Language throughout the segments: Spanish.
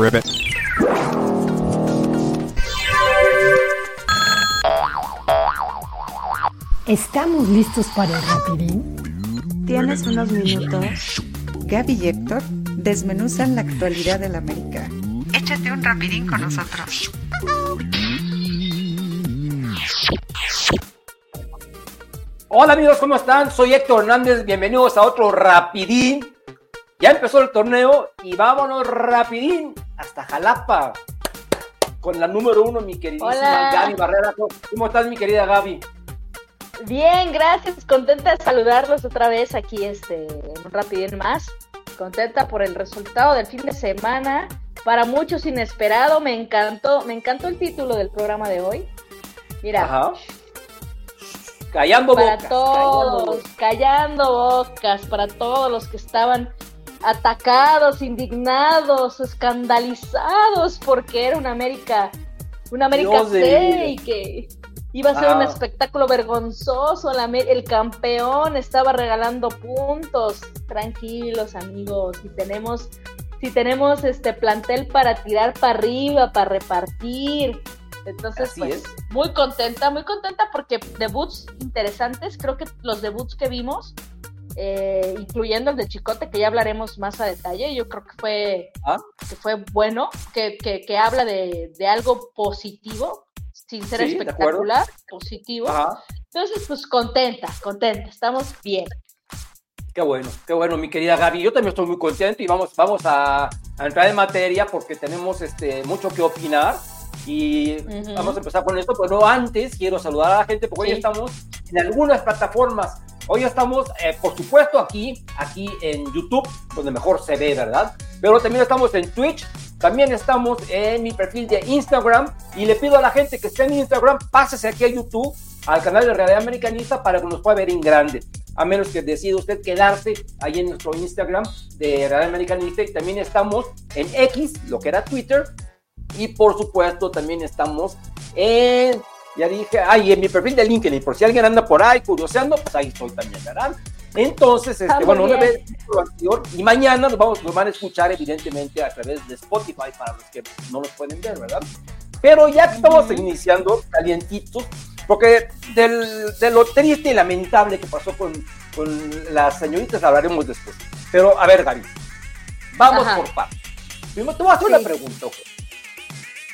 Ribbit. ¿Estamos listos para el rapidín? ¿Tienes unos minutos? Gaby y Héctor desmenuzan la actualidad del América. Échate un rapidín con nosotros. Hola amigos, ¿cómo están? Soy Héctor Hernández, bienvenidos a otro rapidín. Ya empezó el torneo y vámonos rapidín hasta Jalapa con la número uno, mi queridísima Hola. Gaby Barrera. ¿Cómo estás, mi querida Gaby? Bien, gracias. Contenta de saludarlos otra vez aquí este, en un rapidín más. Contenta por el resultado del fin de semana. Para muchos inesperado. Me encantó, me encantó el título del programa de hoy. Mira, Ajá. Callando para bocas. todos, callando bocas. callando bocas, para todos los que estaban atacados, indignados, escandalizados porque era una América, una América C y que iba a ser un Ah. espectáculo vergonzoso, la el campeón estaba regalando puntos. Tranquilos, amigos, si tenemos si tenemos este plantel para tirar para arriba, para repartir. Entonces, Así pues, es. muy contenta, muy contenta porque debuts interesantes, creo que los debuts que vimos, eh, incluyendo el de Chicote, que ya hablaremos más a detalle, yo creo que fue, Ah. que fue bueno, que, que, que habla de, de algo positivo, sin ser Sí, espectacular, positivo. Ajá. Entonces, pues contenta, contenta, estamos bien. Qué bueno, qué bueno, mi querida Gaby. Yo también estoy muy contento y vamos, vamos a, a entrar en materia porque tenemos este, mucho que opinar. Y Ujú. vamos a empezar con esto, pero antes quiero saludar a la gente porque hoy Sí. estamos en algunas plataformas. Hoy estamos, eh, por supuesto, aquí, aquí en YouTube, donde mejor se ve, ¿verdad? Pero también estamos en Twitch, también estamos en mi perfil de Instagram y le pido a la gente que esté en Instagram, pásese aquí a YouTube, al canal de Realidad Americanista para que nos pueda ver en grande. A menos que decida usted quedarse ahí en nuestro Instagram de Realidad Americanista y también estamos en X, lo que era Twitter, y por supuesto también estamos en, ya dije, ahí en mi perfil de LinkedIn, por si alguien anda por ahí curioseando, pues ahí estoy también, ¿verdad? Entonces, este, Ah, bueno, una vez y mañana nos, vamos, nos van a escuchar evidentemente a través de Spotify para los que no los pueden ver, ¿verdad? Pero ya estamos iniciando calientitos, porque del, de lo triste y lamentable que pasó con, con las señoritas hablaremos después. Pero a ver, Gaby, vamos Ajá. por partes. Primero te voy a hacer una Sí. pregunta,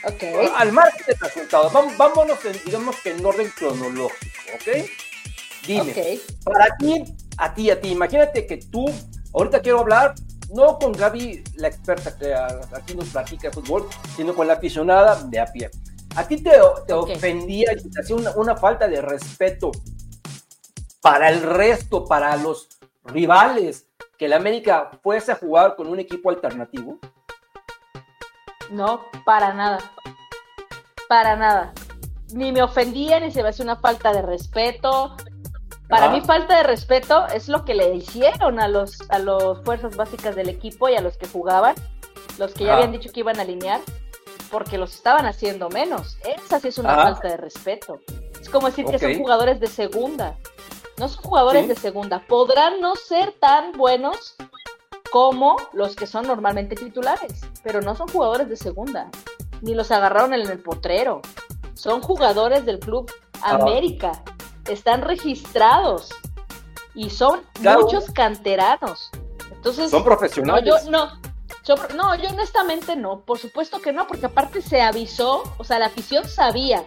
ok. Ok. Al margen de resultados, vam- vámonos en, digamos que en orden cronológico, ¿ok? Dime, Ok. para ti, a ti, a ti, imagínate que tú, ahorita quiero hablar, no con Gaby, la experta que aquí nos platica de fútbol, sino con la aficionada de a pie. ¿A ti te, te Ok. ofendía y te hacía una, una falta de respeto para el resto, para los rivales, que el América fuese a jugar con un equipo alternativo? No, para nada. Para nada. Ni me ofendía, ni se me hace una falta de respeto. Para Ajá. mí falta de respeto es lo que le hicieron a los a los fuerzas básicas del equipo y a los que jugaban, los que ya Ajá. habían dicho que iban a alinear, porque los estaban haciendo menos. Esa sí es una Ajá. falta de respeto. Es como decir que son jugadores de segunda. No son jugadores Sí. de segunda. Podrán no ser tan buenos como los que son normalmente titulares, pero no son jugadores de segunda, ni los agarraron en el potrero. Son jugadores del club Ah. América, están registrados y son Claro. muchos canteranos. Entonces, Son no, profesionales. yo no. Yo, no, yo honestamente no, por supuesto que no, porque aparte se avisó, o sea, la afición sabía.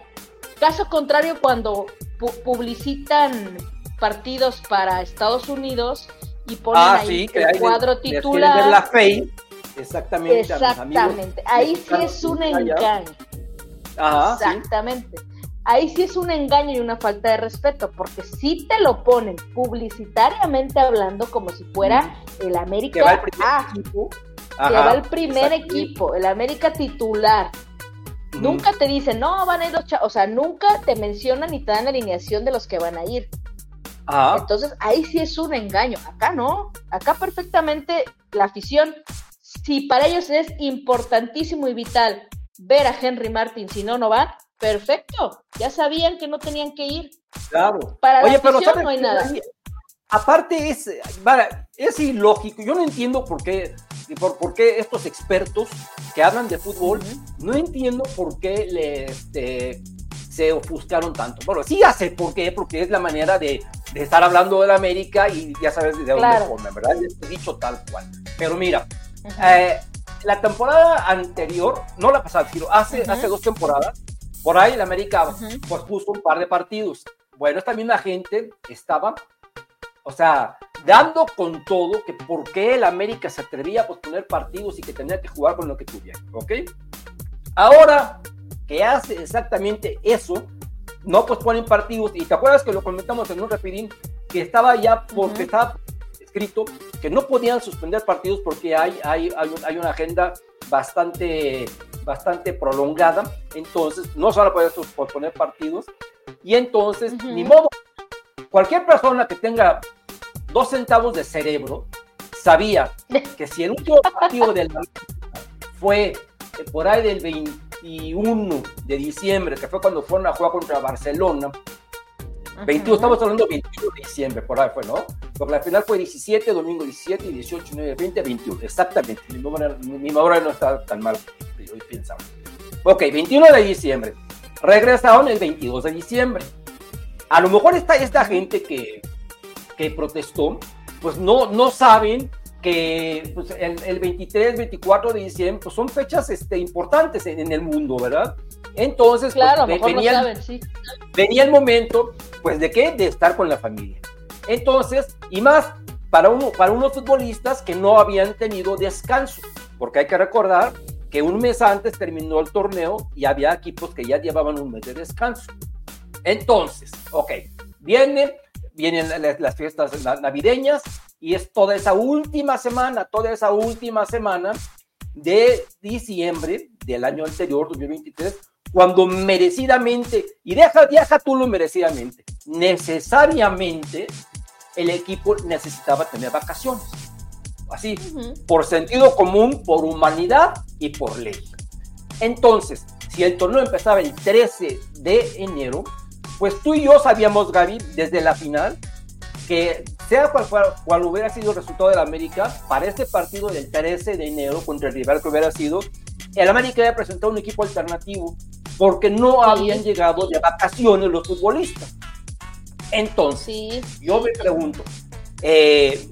Caso contrario, cuando pu- publicitan partidos para Estados Unidos y ponen Ah, ahí sí, que el cuadro quieren titular. ver la fe. Exactamente. Exactamente. Ahí sí es un engaño. Ajá, sí. Exactamente. Ahí sí es un engaño y una falta de respeto, porque si te lo ponen publicitariamente hablando como si fuera el Que América va el primer A, equipo. que va el primer equipo, el América titular. Nunca te dicen, no, van a ir los chavos, o sea, nunca te mencionan ni te dan la alineación de los que van a ir. Ajá. Entonces, ahí sí es un engaño. Acá no. Acá perfectamente la afición, si para ellos es importantísimo y vital ver a Henry Martin, si no, no van, perfecto. Ya sabían que no tenían que ir. Claro. Para la Oye, pero afición ¿sabes no hay nada. Aparte es, es ilógico. Yo no entiendo por qué por, por qué estos expertos que hablan de fútbol, no entiendo por qué le, este, se ofuscaron tanto. Bueno, sí ya sé por qué, porque es la manera de, de estar hablando de la América y ya sabes de dónde comen, ¿verdad? he dicho tal cual. Pero mira, eh, la temporada anterior, no la pasada, sino hace, hace dos temporadas, por ahí la América pues puso un par de partidos. Bueno, esta misma gente estaba, o sea, dando con todo que por qué el América se atrevía a posponer partidos y que tenía que jugar con lo que tuviera, ¿ok? Ahora que hace exactamente eso, no posponen partidos. Y te acuerdas que lo comentamos en un rapidín, que estaba ya, porque estaba escrito que no podían suspender partidos porque hay, hay, hay, una agenda bastante, bastante prolongada. Entonces, no solo pueden posponer partidos. Y entonces, ni modo, cualquier persona que tenga dos centavos de cerebro sabía que si el último partido del fue por ahí del 20 21 de diciembre, que fue cuando fueron a jugar contra Barcelona. 21, estamos hablando de 21 de diciembre, por ahí fue, ¿no? Porque la final fue 17, domingo 17, 18, 9, 20, 21. Exactamente. Mi memoria, no está tan mal hoy pensaba. Ok, 21 de diciembre. Regresaron el 22 de diciembre. A lo mejor esta, esta gente que, que protestó, pues no, no saben que pues, el, 23, 24 de diciembre pues, son fechas este, importantes en, el mundo, ¿verdad? Entonces, pues, claro, venía, venía, el momento, pues, ¿de qué? De estar con la familia. Entonces, y más para, uno, para unos futbolistas que no habían tenido descanso, porque hay que recordar que un mes antes terminó el torneo y había equipos que ya llevaban un mes de descanso. Entonces, ok, vienen, vienen las fiestas navideñas, y es toda esa última semana, toda esa última semana de diciembre del año anterior, 2023, cuando merecidamente, y deja, deja tú lo merecidamente, necesariamente el equipo necesitaba tener vacaciones. Así, por sentido común, por humanidad y por ley. Entonces, si el torneo empezaba el 13 de enero, pues tú y yo sabíamos, Gaby, desde la final, que sea cual, cual hubiera sido el resultado de la América, para este partido del 13 de enero contra el rival que hubiera sido, el América había presentado un equipo alternativo porque no habían llegado de vacaciones los futbolistas. Entonces, yo me pregunto, eh,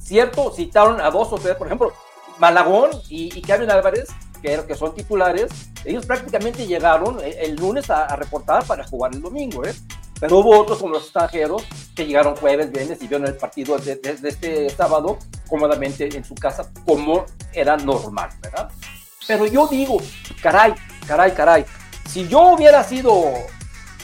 ¿cierto? Citaron a dos o tres, por ejemplo, Malagón y, y Kevin Álvarez, que, que son titulares, ellos prácticamente llegaron el, lunes a, a, reportar para jugar el domingo, ¿eh? Pero hubo otros como los extranjeros que llegaron jueves, viernes y vieron el partido de, este sábado cómodamente en su casa como era normal, ¿verdad? Pero yo digo, caray, caray, caray, si yo hubiera sido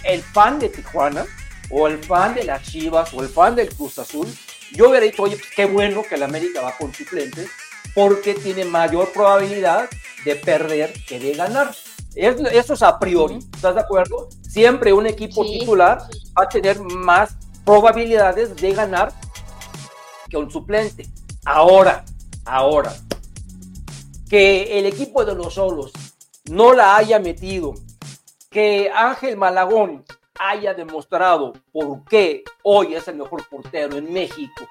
el fan de Tijuana o el fan de las Chivas o el fan del Cruz Azul, yo hubiera dicho, oye, pues, qué bueno que el América va con suplentes porque tiene mayor probabilidad de perder que de ganar. Eso es a priori, ¿estás de acuerdo? siempre un equipo titular va a tener más probabilidades de ganar que un suplente. Ahora, ahora, que el equipo de los solos no la haya metido, que Ángel Malagón haya demostrado por qué hoy es el mejor portero en México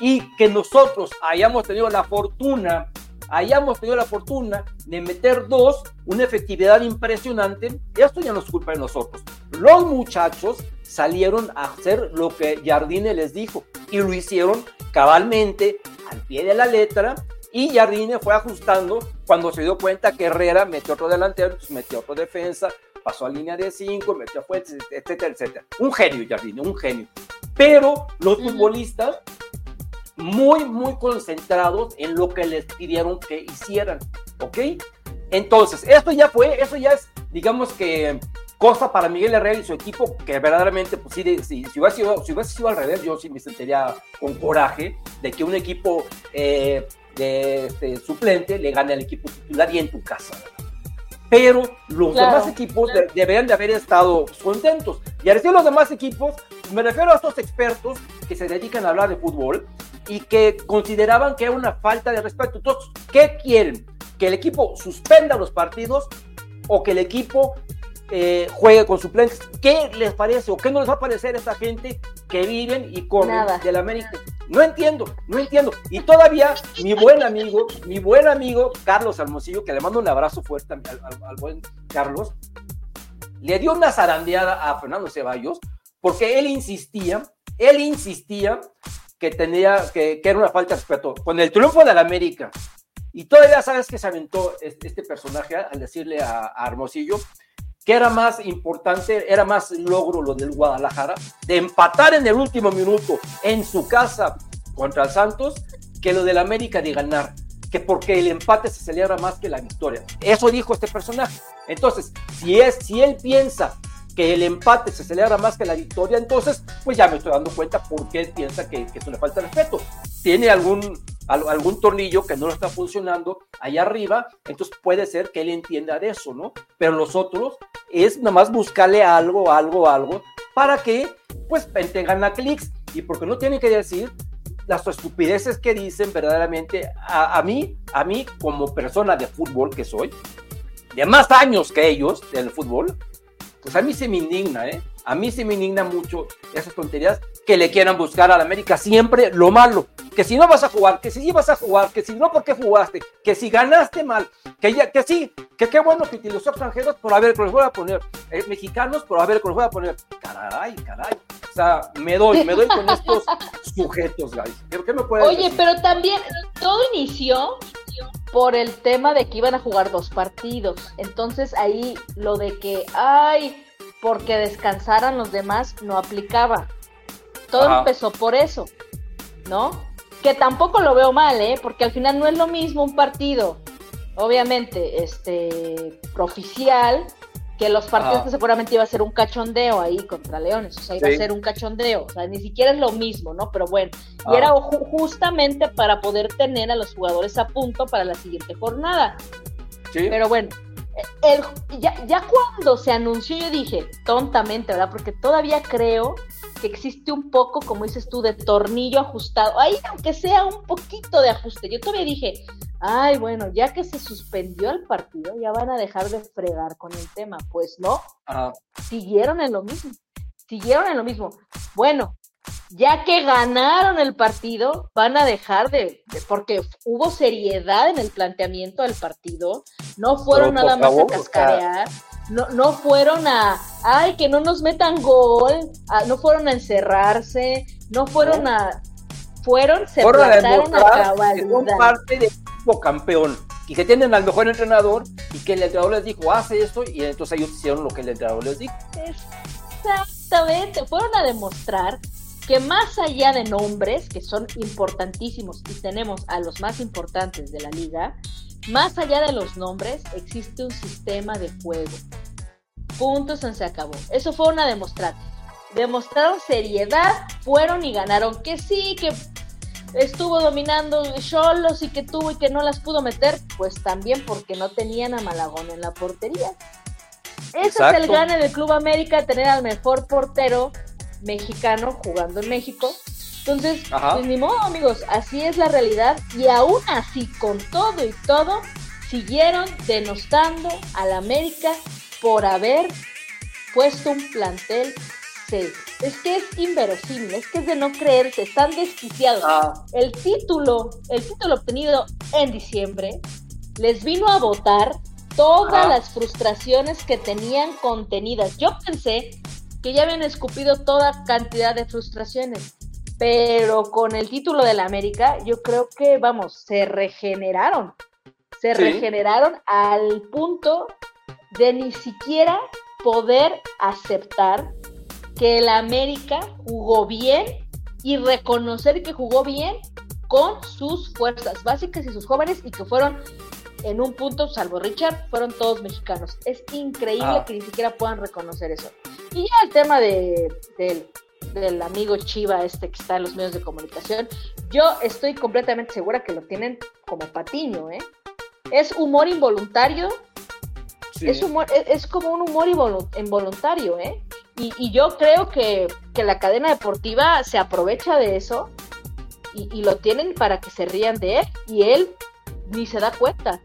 y que nosotros hayamos tenido la fortuna hayamos tenido la fortuna de meter dos, una efectividad impresionante, esto ya no es culpa de nosotros. Los muchachos salieron a hacer lo que Jardine les dijo y lo hicieron cabalmente, al pie de la letra, y Jardine fue ajustando cuando se dio cuenta que Herrera metió otro delantero, metió otro defensa, pasó a línea de cinco, metió fuentes, etcétera, etcétera. Un genio, Jardine, un genio. Pero los futbolistas muy, muy concentrados en lo que les pidieron que hicieran, ¿ok? Entonces, esto ya fue, eso ya es, digamos que cosa para Miguel Herrera y su equipo, que verdaderamente, pues sí, si, si, hubiera sido, si hubiera sido al revés, yo sí me sentiría con coraje de que un equipo eh, de este, suplente le gane al equipo titular y en tu casa, pero los demás equipos deberían de haber estado contentos. Y al decir los demás equipos, me refiero a estos expertos que se dedican a hablar de fútbol y que consideraban que era una falta de respeto. Entonces, ¿qué quieren? ¿Que el equipo suspenda los partidos o que el equipo eh, juegue con suplentes? ¿Qué les parece o qué no les va a parecer a esta gente que viven y comen del América? No entiendo, no entiendo. Y todavía mi buen amigo, mi buen amigo Carlos Almosillo, que le mando un abrazo fuerte al, buen Carlos, le dio una zarandeada a Fernando Ceballos porque él insistía, él insistía que tenía, que, era una falta de respeto. Con el triunfo de la América, y todavía sabes que se aventó este, personaje al decirle a, a Hermosillo que era más importante, era más logro lo del Guadalajara, de empatar en el último minuto en su casa contra el Santos, que lo del América de ganar, que porque el empate se celebra más que la victoria. Eso dijo este personaje. Entonces, si, es, si él piensa que el empate se celebra más que la victoria, entonces, pues ya me estoy dando cuenta por qué piensa que, que eso le falta respeto. Tiene algún algún tornillo que no está funcionando allá arriba, entonces puede ser que él entienda de eso, ¿no? Pero los otros es nada más buscarle algo, algo, algo, para que pues tengan a clics y porque no tienen que decir las estupideces que dicen verdaderamente a, a mí, a mí como persona de fútbol que soy, de más años que ellos del fútbol, pues a mí se me indigna, ¿eh? A mí se me indigna mucho esas tonterías que le quieran buscar a la América siempre lo malo. Que si no vas a jugar, que si sí vas a jugar, que si no, ¿por qué jugaste? Que si ganaste mal, que ya, que sí, que qué bueno que utilizó extranjeros, por a ver, que los voy a poner. Eh, mexicanos, por a ver, que los voy a poner. Caray, caray. O sea, me doy, me doy con estos sujetos, guys. ¿Qué, me Oye, pero también todo inició por el tema de que iban a jugar dos partidos. Entonces ahí lo de que, ay, porque descansaran los demás no aplicaba. Todo empezó por eso, ¿no? Que tampoco lo veo mal, ¿eh? Porque al final no es lo mismo un partido, obviamente, este, oficial, que los partidos seguramente iba a ser un cachondeo ahí contra Leones, o sea, iba a ser un cachondeo, o sea, ni siquiera es lo mismo, ¿no? Pero bueno, y era justamente para poder tener a los jugadores a punto para la siguiente jornada. Sí. Pero bueno, el, ya, ya cuando se anunció yo dije, tontamente, ¿verdad? Porque todavía creo que existe un poco, como dices tú, de tornillo ajustado. Ahí, aunque sea un poquito de ajuste. Yo todavía dije, ay, bueno, ya que se suspendió el partido, ya van a dejar de fregar con el tema. Pues no, siguieron en lo mismo. Siguieron en lo mismo. Bueno, ya que ganaron el partido, van a dejar de, porque hubo seriedad en el planteamiento del partido, no fueron nada más a cascarear, no, no fueron a, ay, que no nos metan gol, no fueron a encerrarse, no fueron a, fueron, se plantaron a, cabalidad. parte de equipo campeón y que tienen al mejor entrenador y que el entrenador les dijo, hace esto y entonces ellos hicieron lo que el entrenador les dijo. Exactamente, fueron a demostrar que más allá de nombres, que son importantísimos y tenemos a los más importantes de la liga, más allá de los nombres existe un sistema de juego. Puntos se acabó. Eso fue una demostrar. Demostraron seriedad, fueron y ganaron. Que sí, que estuvo dominando Cholos y que tuvo y que no las pudo meter, pues también porque no tenían a Malagón en la portería. Ese es el gane del Club América, tener al mejor portero mexicano jugando en México. Entonces, pues ni modo, amigos, así es la realidad. Y aún así, con todo y todo, siguieron denostando a la América por haber puesto un plantel C. Es que es inverosímil, es que es de no creerse, están desquiciados. Ah. El título, el título obtenido en diciembre, les vino a votar todas las frustraciones que tenían contenidas. Yo pensé que ya habían escupido toda cantidad de frustraciones. Pero con el título de la América, yo creo que, vamos, se regeneraron. Se regeneraron al punto de ni siquiera poder aceptar que el América jugó bien y reconocer que jugó bien con sus fuerzas básicas y sus jóvenes y que fueron en un punto, salvo Richard, fueron todos mexicanos. Es increíble ah. que ni siquiera puedan reconocer eso. Y ya el tema de, del amigo Chiva este que está en los medios de comunicación, yo estoy completamente segura que lo tienen como patiño, ¿eh? Es humor involuntario, es, humor, es, como un humor involuntario, ¿eh? Y, y yo creo que, que, la cadena deportiva se aprovecha de eso y, y, lo tienen para que se rían de él y él ni se da cuenta,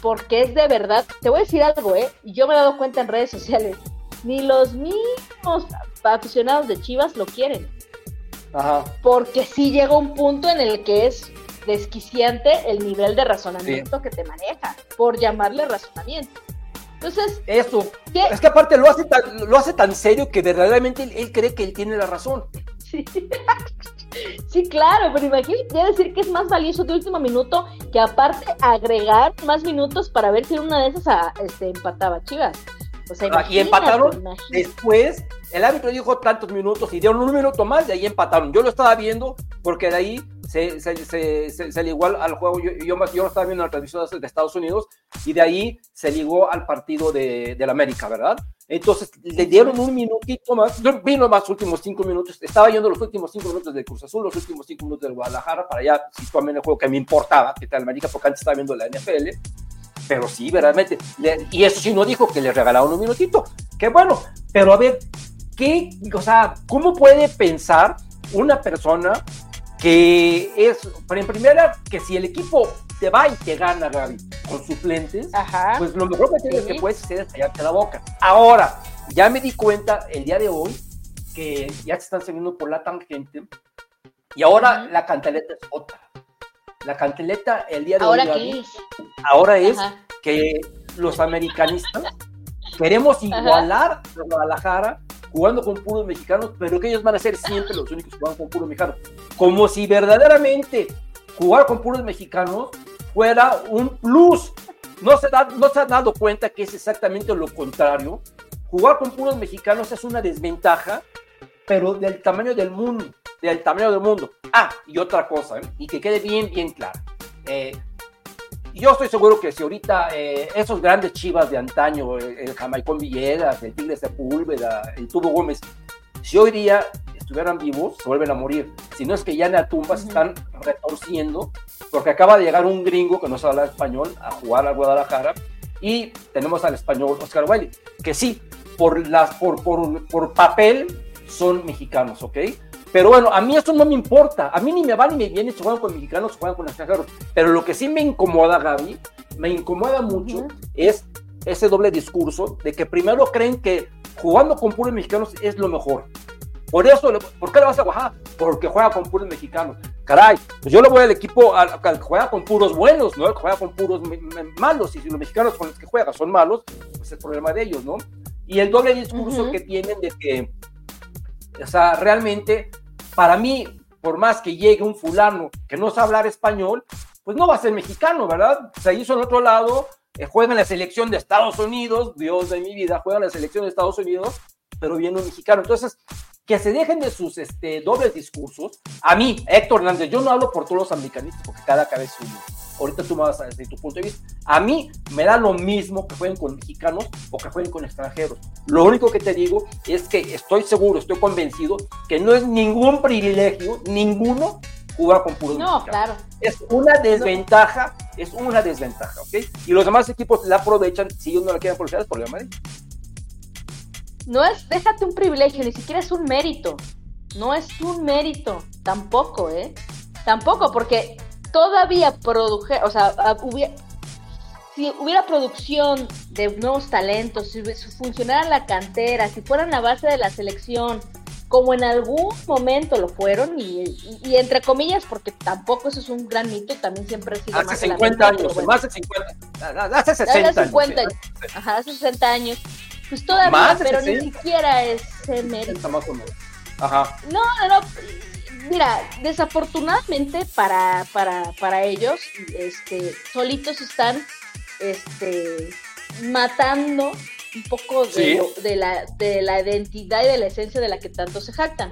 porque es de verdad, te voy a decir algo, ¿eh? Y yo me he dado cuenta en redes sociales, ni los mismos aficionados de Chivas lo quieren. porque sí llega un punto en el que es desquiciante el nivel de razonamiento que te maneja, por llamarle razonamiento. Entonces, eso. Es que aparte lo hace tan, lo hace tan serio que verdaderamente él, cree que él tiene la razón. Sí. sí, claro, pero imagínate decir que es más valioso de último minuto que aparte agregar más minutos para ver si una de esas ah, este, empataba Chivas. O sea, y empataron después. El árbitro dijo tantos minutos y dieron un minuto más y ahí empataron. Yo lo estaba viendo porque de ahí se, se, se, se, ligó al, juego. Yo, yo, yo, lo estaba viendo en la transmisión de Estados Unidos y de ahí se ligó al partido de, la América, ¿verdad? Entonces le dieron un minutito más. Yo vi los últimos cinco minutos. Estaba yendo los últimos cinco minutos del Cruz Azul, los últimos cinco minutos del Guadalajara para ya situarme en el juego que me importaba, que tal América, porque antes estaba viendo la NFL pero sí, verdaderamente. y eso sí no dijo que le regalaron un minutito. Qué bueno. Pero a ver, ¿qué, o sea, cómo puede pensar una persona que es, en primera, que si el equipo te va y te gana, Gaby, con suplentes, pues lo mejor que tienes que puedes hacer es callarte la boca. Ahora, ya me di cuenta el día de hoy que ya te están saliendo por la tangente y ahora la cantaleta es otra. La canteleta el día de hoy. ¿Ahora qué es? Ahora es que los americanistas queremos igualar a Guadalajara jugando con puros mexicanos, pero que ellos van a ser siempre los únicos que juegan con puros mexicanos. Como si verdaderamente jugar con puros mexicanos fuera un plus. No se, da, no se han dado cuenta que es exactamente lo contrario. Jugar con puros mexicanos es una desventaja, pero del tamaño del mundo del tamaño del mundo. Ah, y otra cosa, ¿eh? y que quede bien, bien claro. Eh, yo estoy seguro que si ahorita eh, esos grandes chivas de antaño, el Jamaicón Villegas, el Tigre Sepúlveda, el Tubo Gómez, si hoy día estuvieran vivos, se vuelven a morir. Si no es que ya en la tumba se están retorciendo, porque acaba de llegar un gringo que no sabe hablar español a jugar a Guadalajara, y tenemos al español Oscar Wiley, que sí, por, las, por, por, por papel son mexicanos, ¿ok? Pero bueno, a mí esto no me importa. A mí ni me va ni me viene si juegan con mexicanos o juegan con extranjeros. Pero lo que sí me incomoda, Gaby, me incomoda mucho, es ese doble discurso de que primero creen que jugando con puros mexicanos es lo mejor. Por eso, ¿por qué le vas a Oaxaca? Porque juega con puros mexicanos. Caray, pues yo le voy al equipo al, que juega con puros buenos, ¿no? Al que juega con puros malos. Y si los mexicanos con los que juega son malos, pues es el problema de ellos, ¿no? Y el doble discurso que tienen de que, o sea, realmente para mí, por más que llegue un fulano que no sabe hablar español, pues no va a ser mexicano, ¿verdad? Se hizo en otro lado, eh, juega en la selección de Estados Unidos, Dios de mi vida, juega en la selección de Estados Unidos, pero viene un mexicano. Entonces, que se dejen de sus este, dobles discursos. A mí, Héctor Hernández, yo no hablo por todos los americanistas porque cada cabeza es uno. Ahorita tú me vas a decir tu punto de vista. A mí me da lo mismo que jueguen con mexicanos o que jueguen con extranjeros. Lo único que te digo es que estoy seguro, estoy convencido que no es ningún privilegio, ninguno, jugar con puros no, claro. Es una desventaja, es una desventaja, ¿ok? Y los demás equipos la aprovechan, si ellos no la quieren aprovechar, es problema de no es, déjate un privilegio, ni siquiera es un mérito. No es un mérito, tampoco, ¿eh? Tampoco, porque todavía produje, o sea, hubiera, si hubiera producción de nuevos talentos, si funcionara la cantera, si fueran la base de la selección, como en algún momento lo fueron, y, entre comillas, porque tampoco eso es un gran mito, también siempre ha sido hace 50 años, más de 50, hace 60 50 años. Ajá, hace 60 años pues todavía, pero ni siquiera es mérito. Ajá. No, no, no. Mira, desafortunadamente para, para, para ellos, este, solitos están este, matando un poco de, de, la, de la identidad y de la esencia de la que tanto se jactan.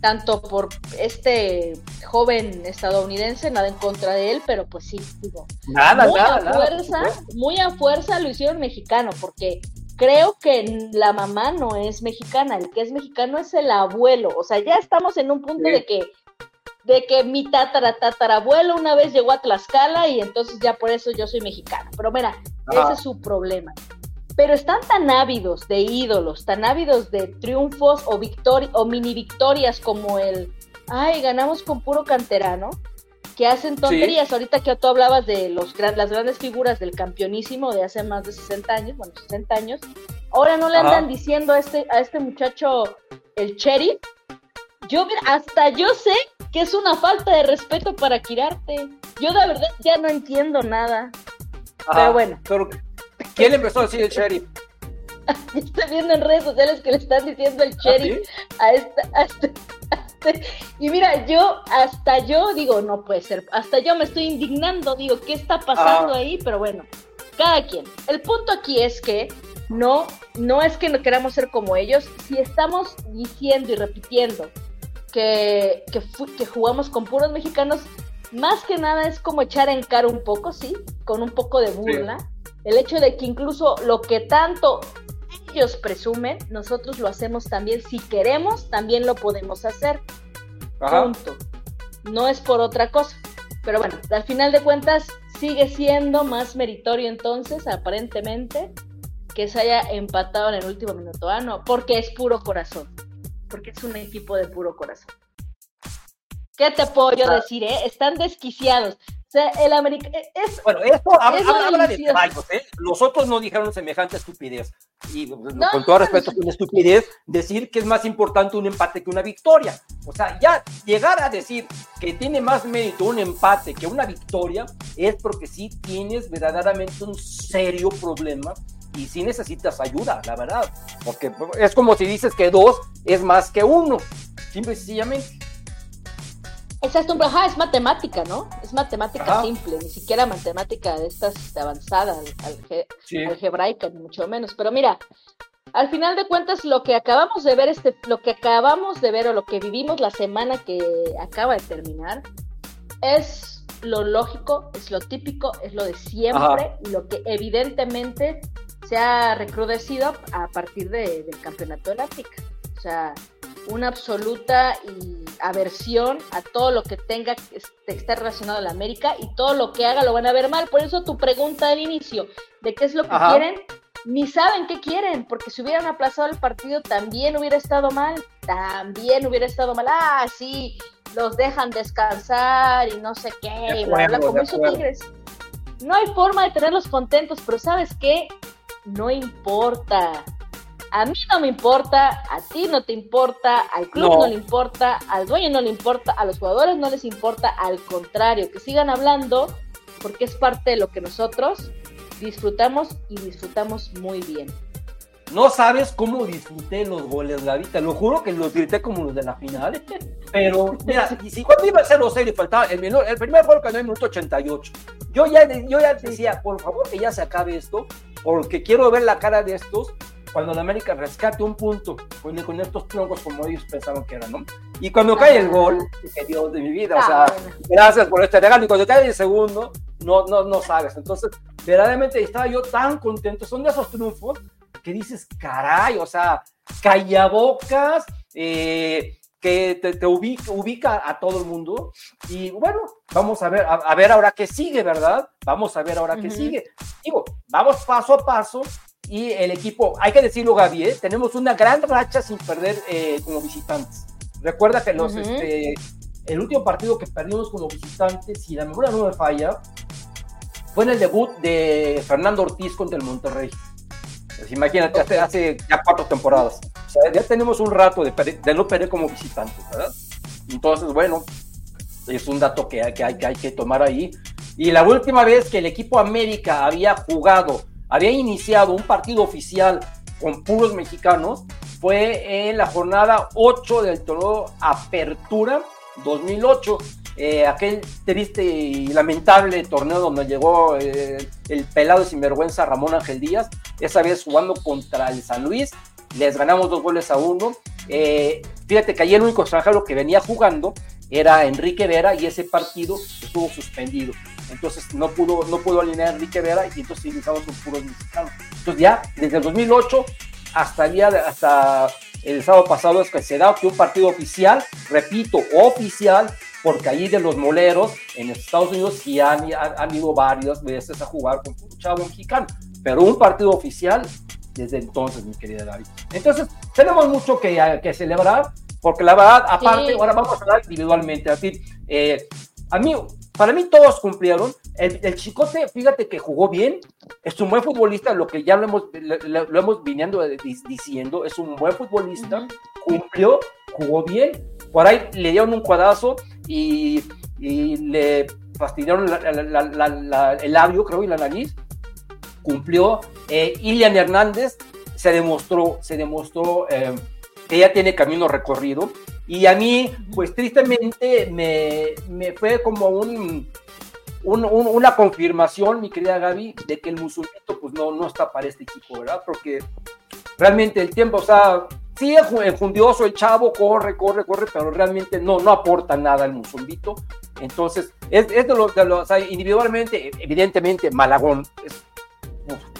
Tanto por este joven estadounidense, nada en contra de él, pero pues sí, digo. Nada, muy nada, a fuerza, muy a fuerza lo hicieron mexicano, porque creo que la mamá no es mexicana, el que es mexicano es el abuelo, o sea, ya estamos en un punto de que de que mi tatara tatarabuelo una vez llegó a Tlaxcala y entonces ya por eso yo soy mexicana. Pero mira, ese es su problema. Pero están tan ávidos de ídolos, tan ávidos de triunfos o o mini victorias como el, ay, ganamos con puro canterano, que hacen tonterías. Ahorita que tú hablabas de los las grandes figuras del campeonísimo de hace más de 60 años, bueno, 60 años, ahora no le andan diciendo a este, a este muchacho el Cherry, yo, mira, hasta yo sé que es una falta de respeto para Quirarte. Yo de verdad ya no entiendo nada. pero bueno. ¿Quién empezó a decir el sheriff? estoy viendo en redes sociales que le están diciendo el ¿Ah, sheriff a, esta, a, este, este, Y mira, yo, hasta yo digo, no puede ser. Hasta yo me estoy indignando, digo, ¿qué está pasando ah. ahí? Pero bueno, cada quien. El punto aquí es que no, no es que no queramos ser como ellos. Si estamos diciendo y repitiendo que, que, jugamos con puros mexicanos, más que nada es como echar en cara un poco, sí, con un poco de burla. El hecho de que incluso lo que tanto ellos presumen, nosotros lo hacemos también. Si queremos, también lo podemos hacer. Punto. No es por otra cosa. Pero bueno, al final de cuentas sigue siendo más meritorio entonces, aparentemente, que se haya empatado en el último minuto. Ah, no, porque es puro corazón porque es un equipo de puro corazón. ¿Qué te puedo yo decir, eh? Están desquiciados. O sea, el América e, es. Bueno, esto habla, de caballos, ¿eh? Los otros no dijeron semejante estupidez. Y pues, con todo respeto, es una estupidez decir que es más importante un empate que una victoria. O sea, ya llegar a decir que tiene más mérito un empate que una victoria es porque sí tienes verdaderamente un serio problema y si necesitas ayuda, la verdad, porque es como si dices que dos es más que uno, simple y sencillamente. Exacto, es matemática, ¿no? Es matemática simple, ni siquiera matemática de estas de avanzada, algebraica, ni mucho menos. Pero mira, al final de cuentas, lo que acabamos de ver, este, lo que acabamos de ver o lo que vivimos la semana que acaba de terminar, es lo lógico, es lo típico, es lo de siempre, y lo que evidentemente se ha recrudecido a partir del campeonato de África. O sea, una absoluta aversión a todo lo que tenga que estar relacionado a la América y todo lo que haga lo van a ver mal. Por eso tu pregunta al inicio de qué es lo que quieren, ni saben qué quieren, porque si hubieran aplazado el partido también hubiera estado mal, también hubiera estado mal. Ah, sí, los dejan descansar y no sé qué, y bla, bla, como hizo Tigres. No hay forma de tenerlos contentos, pero ¿sabes qué? no importa. A mí no me importa, a ti no te importa, al club no. le importa, al dueño no le importa, a los jugadores no les importa, al contrario, que sigan hablando porque es parte de lo que nosotros disfrutamos y disfrutamos muy bien. No sabes cómo disfruté los goles, Gaby. Te lo juro que los grité como los de la final. Pero, mira, y si cuando iba a ser los seis faltaba el, el primer gol que en el minuto 88. Yo ya, yo ya decía, por favor, que ya se acabe esto porque quiero ver la cara de estos cuando la América rescate un punto con, con estos troncos como ellos pensaron que eran, ¿no? Y cuando cae el gol, que Dios de mi vida, o sea, gracias por este regalo, y cuando cae el segundo, no, no, no sabes. Entonces, verdaderamente estaba yo tan contento, son de esos triunfos que dices, caray, o sea, callabocas, eh, que te, ubica, a todo el mundo. Y bueno, vamos a ver, a, ver ahora qué sigue, ¿verdad? Vamos a ver ahora qué sigue. Digo, vamos paso a paso y el equipo, hay que decirlo, Gaby, ¿eh? tenemos una gran racha sin perder eh, como visitantes. Recuerda que los, este, el último partido que perdimos como visitantes, si la memoria no me falla, fue en el debut de Fernando Ortiz contra el Monterrey. Pues imagínate, hace, ya cuatro temporadas. O sea, ya tenemos un rato de, de no perder como visitantes, ¿verdad? Entonces, bueno, es un dato que hay, que hay, que hay que tomar ahí. Y la última vez que el equipo América había jugado, había iniciado un partido oficial con puros mexicanos, fue en la jornada 8 del torneo Apertura 2008. Eh, aquel triste y lamentable torneo donde llegó eh, el pelado sinvergüenza Ramón Ángel Díaz, esa vez jugando contra el San Luis, les ganamos dos goles a uno. Eh, fíjate que ayer el único extranjero que venía jugando era Enrique Vera y ese partido estuvo suspendido. Entonces no pudo, no pudo alinear Enrique Vera y entonces iniciamos con puros mexicanos. Entonces ya desde el 2008 hasta el día hasta el sábado pasado es que se da que un partido oficial, repito, oficial, porque allí de los moleros en Estados Unidos sí han, han, ido varias veces a jugar con un chavo mexicano, pero un partido oficial desde entonces, mi querida David. Entonces, tenemos mucho que, que celebrar, porque la verdad, aparte, ahora vamos a hablar individualmente. Así, eh, a mí, para mí todos cumplieron. El, Chicote, fíjate que jugó bien, es un buen futbolista, lo que ya lo hemos, lo, lo hemos viniendo diciendo, es un buen futbolista, cumplió, jugó bien, por ahí le dieron un cuadrazo y, le fastidiaron el labio, creo, y la nariz. Cumplió. Eh, Ilian Hernández se demostró, se demostró eh, que ya tiene camino recorrido. Y a mí, pues tristemente, me, me fue como un, una confirmación, mi querida Gaby, de que el musulmito pues no, no está para este equipo, ¿verdad? Porque realmente el tiempo, o sea, sí es fundioso, el chavo corre, corre, corre, pero realmente no, no aporta nada al musulmito. Entonces, es, es de los, de los o sea, individualmente, evidentemente, Malagón es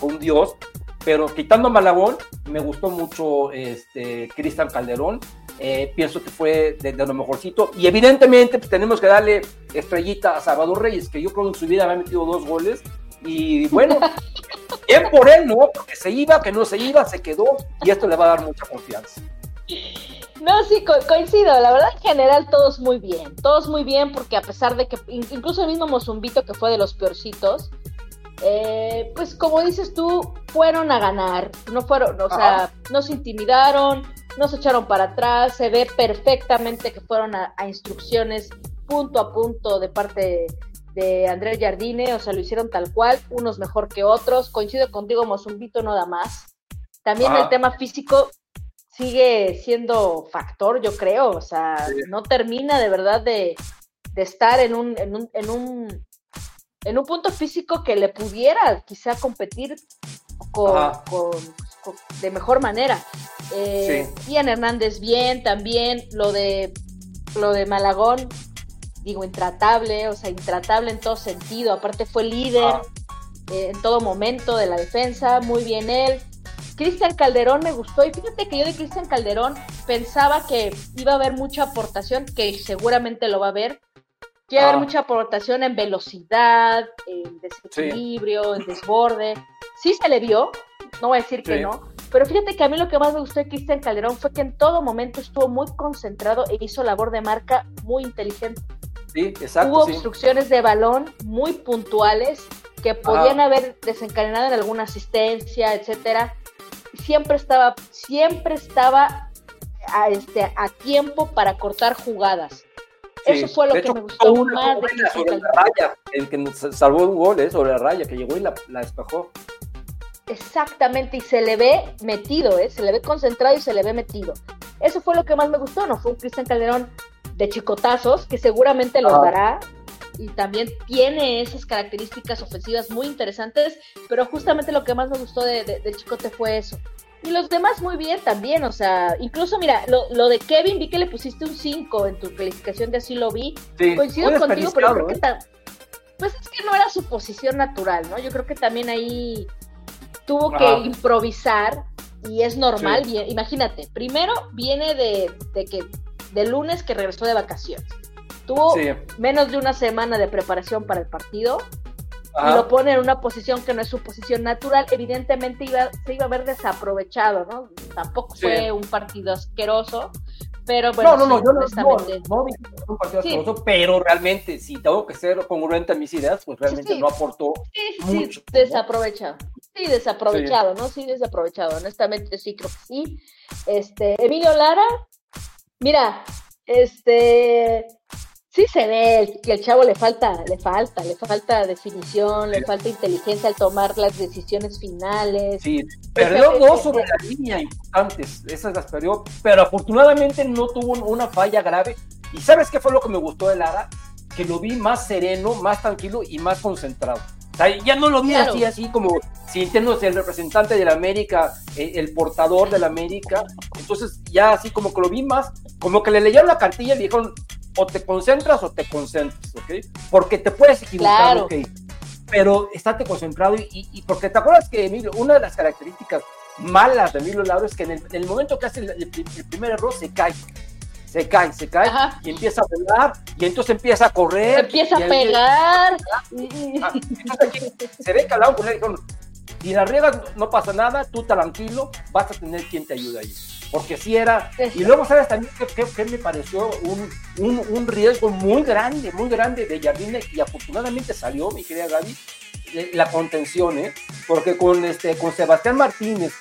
un dios, pero quitando Malagón, me gustó mucho este, Cristian Calderón. Eh, pienso que fue de, lo mejorcito. Y evidentemente pues, tenemos que darle estrellita a Salvador Reyes, que yo creo que en su vida me ha metido dos goles. Y bueno, bien por él, ¿no? Porque se iba, que no se iba, se quedó. Y esto le va a dar mucha confianza. No, sí, coincido. La verdad, en general, todos muy bien. Todos muy bien, porque a pesar de que incluso el mismo Mozumbito, que fue de los peorcitos, eh, pues como dices tú, fueron a ganar, no fueron, o sea, no se intimidaron, no se echaron para atrás, se ve perfectamente que fueron a, instrucciones punto a punto de parte de Andrés Jardine, o sea, lo hicieron tal cual, unos mejor que otros, coincido contigo, Mozumbito no da más. También el tema físico sigue siendo factor, yo creo, o sea, no termina de verdad de, de estar en un, en un, en un en un punto físico que le pudiera quizá competir con, de mejor manera. Eh, Ian Hernández bien, también lo de lo de Malagón, digo, intratable, o sea, intratable en todo sentido, aparte fue líder eh, en todo momento de la defensa, muy bien él. Cristian Calderón me gustó y fíjate que yo de Cristian Calderón pensaba que iba a haber mucha aportación, que seguramente lo va a haber, Quiere haber ah. mucha aportación en velocidad, en desequilibrio, en desborde. Sí se le vio, no voy a decir que no, pero fíjate que a mí lo que más me gustó de Cristian Calderón fue que en todo momento estuvo muy concentrado e hizo labor de marca muy inteligente. Sí, exacto. Hubo obstrucciones de balón muy puntuales que podían haber desencadenado en alguna asistencia, etcétera. Siempre estaba, siempre estaba a, este, a tiempo para cortar jugadas. Eso fue lo que me gustó más de sobre la raya, el que salvó un gol, ¿eh? sobre la raya, que llegó y la, la, despejó. Exactamente, y se le ve metido, ¿eh? se le ve concentrado y se le ve metido. Eso fue lo que más me gustó, ¿no? Fue un Cristian Calderón de chicotazos, que seguramente los dará, y también tiene esas características ofensivas muy interesantes, pero justamente lo que más me gustó de, de Chicote fue eso, y los demás muy bien también, o sea, incluso mira, lo, lo de Kevin vi que le pusiste un 5 en tu calificación de así lo vi. Coincido contigo, pero creo que pues es que no era su posición natural, ¿no? Yo creo que también ahí tuvo que improvisar y es normal, bien, imagínate, primero viene de, de que de lunes que regresó de vacaciones. Tuvo menos de una semana de preparación para el partido y lo pone en una posición que no es su posición natural, evidentemente iba, se iba a ver desaprovechado, ¿no? Tampoco fue un partido asqueroso, pero bueno, no, no, no, yo no, no, un partido asqueroso, pero realmente, si tengo que ser congruente a mis ideas, pues realmente no aportó mucho. Sí, desaprovechado. Sí, desaprovechado, ¿no? Sí, desaprovechado. Honestamente, sí, creo que sí. Este, Emilio Lara, mira, este, sí se ve que el chavo le falta, le falta, le falta definición, le falta inteligencia al tomar las decisiones finales. Sí, perdió dos sobre la línea importantes, esas las perdió, pero afortunadamente no tuvo una falla grave. ¿Y sabes qué fue lo que me gustó de Lara? Que lo vi más sereno, más tranquilo y más concentrado. O sea, ya no lo vi así, así como sintiéndose el representante de la América, eh, el portador de la América. Entonces, ya así como que lo vi más, como que le leyeron la cartilla y le dijeron, o te concentras o te concentras, ¿ok? Porque te puedes equivocar, ¿ok? Pero estate concentrado y, porque te acuerdas que Emilio, una de las características malas de Emilio Lauro es que en el, momento que hace el, primer error se cae, se cae, se cae y empieza a volar y entonces empieza a correr. empieza a pegar. Ah, se ve calado con él, si la riegas no pasa nada, tú tranquilo, vas a tener quien te ayude ahí porque si era. Y luego, ¿sabes también que, me pareció un, riesgo muy grande, muy grande de Jardine? Y afortunadamente salió, mi querida Gaby, la contención, ¿eh? Porque con, este, con Sebastián Martínez